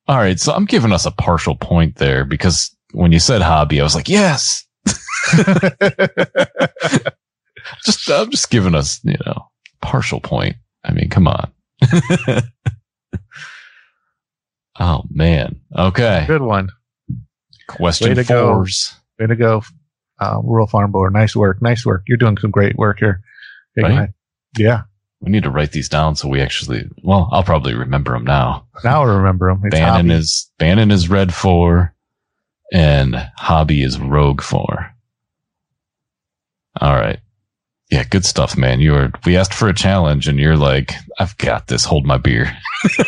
All right, so I'm giving us a partial point there because when you said Hobbie, I was like, yes. (laughs) Just I'm just giving us, you know, partial point. I mean, come on. (laughs) oh man. Okay. Good one. Question Way to go. fours. Way to go, uh, rural farm boy. Nice work. Nice work. You're doing some great work here. Big Right? Yeah. We need to write these down so we actually. Well, I'll probably remember them now. Now I remember them. It's Bannon Hobbie. is Bannon is red four, and Hobbie is rogue four. All right. Yeah, good stuff, man. You were we asked for a challenge and you're like, I've got this, hold my beer. (laughs)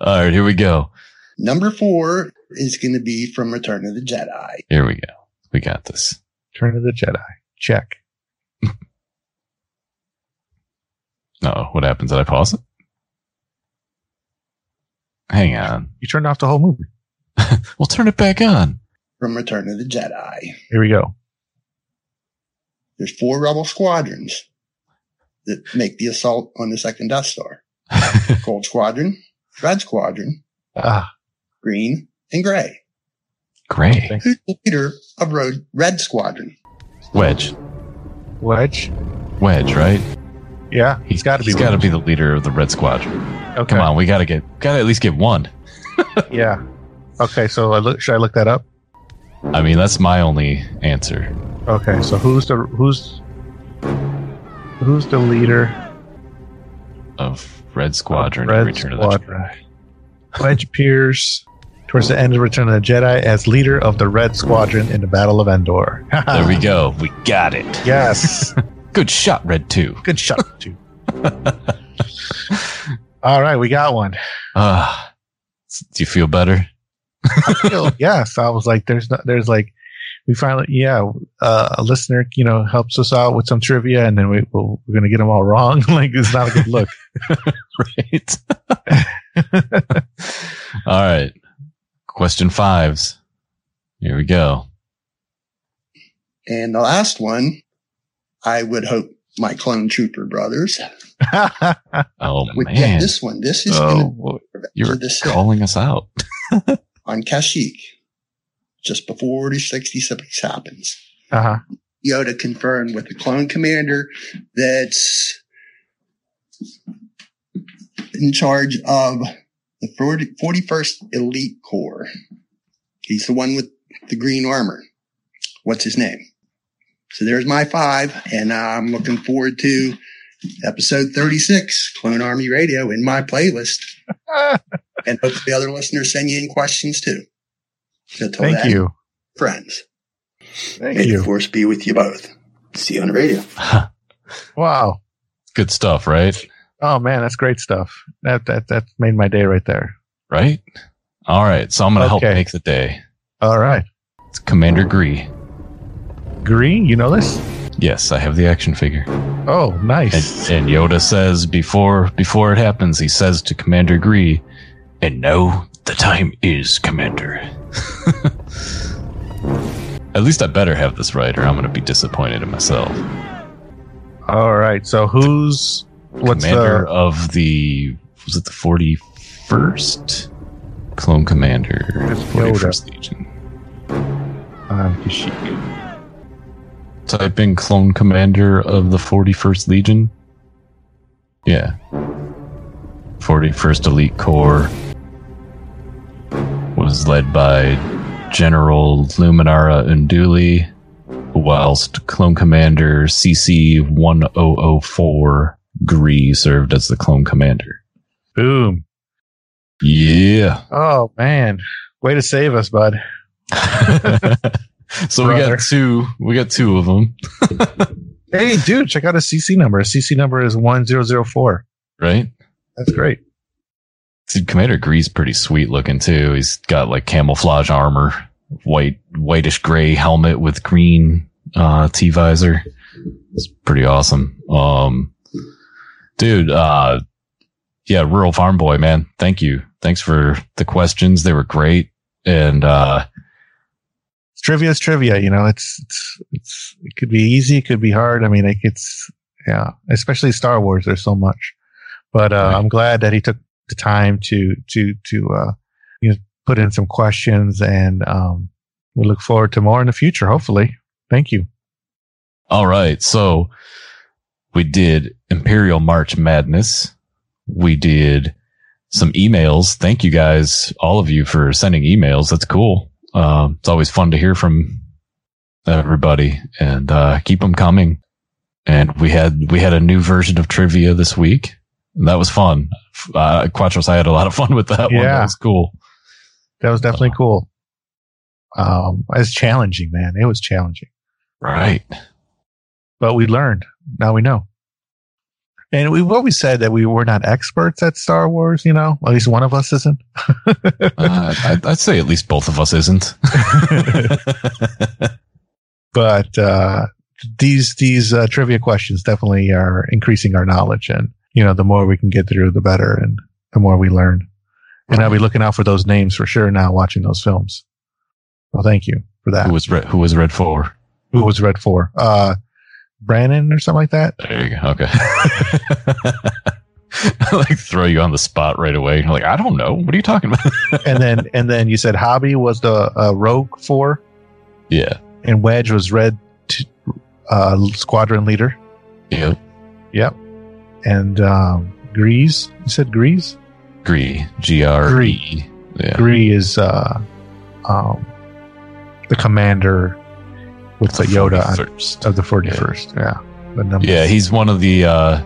All right, here we go. Number four is going to be from Return of the Jedi. Here we go. We got this. Return of the Jedi. Check. (laughs) No, what happens? Did I pause it? Hang on. You turned off the whole movie. (laughs) We'll turn it back on. From Return of the Jedi. Here we go. There's four rebel squadrons that make the assault on the second Death Star. (laughs) Gold Squadron, Red Squadron, Ah, Green, and Gray. Great. thanks. Who's the leader of Road Red Squadron? Wedge. Wedge. Wedge, right? Yeah, he's got to be. He's got to be the leader of the Red Squadron. Okay. Come on, we gotta get gotta at least get one. (laughs) Yeah. Okay, so I look, should I look that up? I mean, that's my only answer. Okay, so who's the who's who's the leader? Of Red Squadron, Red Return of the Jedi. Wedge appears towards the end of Return of the Jedi as leader of the Red Squadron in the Battle of Endor. (laughs) There we go. We got it. Yes. (laughs) Good shot, Red Two. Good shot, (laughs) Two. All right, we got one. Ah, do you feel better? Yes, I was like, there's, no, there's like, we finally, yeah, uh, a listener, you know, helps us out with some trivia, and then we, we'll, we're gonna get them all wrong. (laughs) like, it's not a good look. (laughs) right. (laughs) All right. Question fives. Here we go. And the last one, I would hope my clone trooper brothers Oh would man. get this one. This is oh, going to you were the Sith calling us out. On Kashyyyk, just before Order 66 happens. uh-huh. Yoda confirmed with the clone commander that's in charge of the 40, 41st Elite Corps. He's the one with the green armor. What's his name? So there's my five, and I'm looking forward to episode 36, Clone Army Radio, in my playlist. (laughs) and hope the other listeners send you in questions too. So Thank then, you. friends. Thank May the force be with you both. See you on the radio. (laughs) Wow. Good stuff, right? Oh man, that's great stuff. That that that made my day right there. Right? All right. So I'm going to help make the day. All right. It's Commander Gree. Green, you know this? Yes, I have the action figure. Oh, And, nice. and Yoda says before before it happens, he says to Commander Gree, "And now the time is, Commander." (laughs) At least I better have this right, or I'm going to be disappointed in myself. All right. So who's what's commander the of the was it the 41st clone commander It's 41st legion um, Kashyyyk? type in clone commander of the 41st legion yeah 41st elite corps was led by general luminara unduli whilst clone commander cc 1004 Gree served as the clone commander Boom. yeah Oh man. Way to save us, bud. (laughs) so we got two. We got two of them, Hey, dude, check out a CC number. A CC number is 1004. right? That's great. Dude, Commander Gree's pretty sweet looking too. He's got like camouflage armor, white, whitish gray helmet with green uh, T visor. It's pretty awesome. Um, dude, uh, yeah, rural farm boy, man. Thank you. Thanks for the questions. They were great. And uh, trivia is trivia, you know, it's, it's, it's, it could be easy, it could be hard. I mean, like it's, yeah, especially Star Wars, there's so much. But, uh, Right. I'm glad that he took the time to, to, to, uh, you know, put in some questions and, um, we look forward to more in the future, hopefully. Thank you. All right. So we did Imperial March Madness. We did some emails. Thank you guys, all of you for sending emails. That's cool. Um, it's always fun to hear from everybody and, uh, keep them coming. And we had, we had a new version of trivia this week. That was fun. Uh, Quatros, I had a lot of fun with that one. That was cool. That was definitely cool. Um, was challenging, man. It was challenging. Right. but we learned. Now we know. And we've always said that we were not experts at Star Wars, you know, at least one of us isn't. (laughs) Uh, I'd, I'd say at least both of us isn't. (laughs) but, uh, these, these, uh, trivia questions definitely are increasing our knowledge. And, you know, the more we can get through, the better and the more we learn. And I'll be looking out for those names for sure now watching those films. Well, thank you for that. who was red, who was red for? Who was Red for? Uh, Brandon or something like that? There you go. Okay. (laughs) I like throw you on the spot right away. You're like, I don't know. What are you talking about? (laughs) and then, and then you said Hobbie was the, uh, Rogue for? yeah. and Wedge was Red t- uh, Squadron Leader. Yeah. Yep. And um, Grease, you said Grease? Gree. G R E. Yeah. Gree is uh, um, the commander with the Yoda on, of the 41st. Yeah. The number. Yeah, he's one of the uh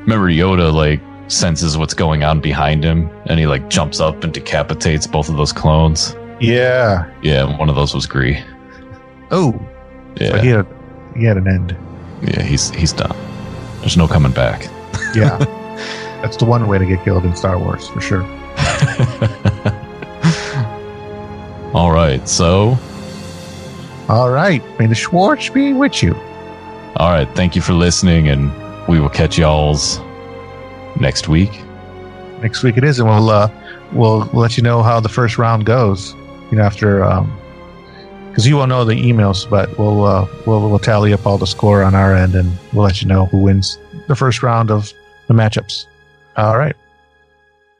remember Yoda like senses what's going on behind him and he like jumps up and decapitates both of those clones. Yeah. Yeah, one of those was Gree. Oh, Yeah. but he had, he had an end. yeah, he's he's done. There's no coming back. (laughs) Yeah. That's the one way to get killed in Star Wars, for sure. (laughs) All right, so All right. May the Schwartz be with you. all right, thank you for listening and we will catch y'all's next week. next week it is, and we'll uh, we'll let you know how the first round goes. You know, after um, because you won't know the emails, but we'll uh, we'll we'll tally up all the score on our end, and we'll let you know who wins the first round of the matchups. All right.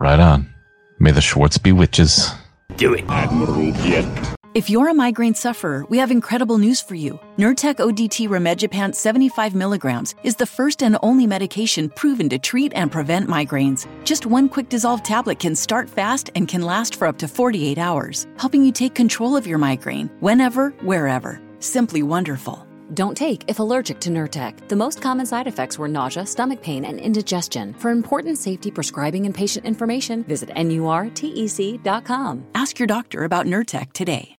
Right on. May the Schwartz be witches. If you're a migraine sufferer, we have incredible news for you. Nurtec ODT Rimegepant 75 milligrams is the first and only medication proven to treat and prevent migraines. Just one quick dissolved tablet can start fast and can last for up to 48 hours, helping you take control of your migraine whenever, wherever. Simply wonderful. Don't take if allergic to Nurtec. The most common side effects were nausea, stomach pain, and indigestion. For important safety prescribing and patient information, visit NURTEC.com. Ask your doctor about Nurtec today.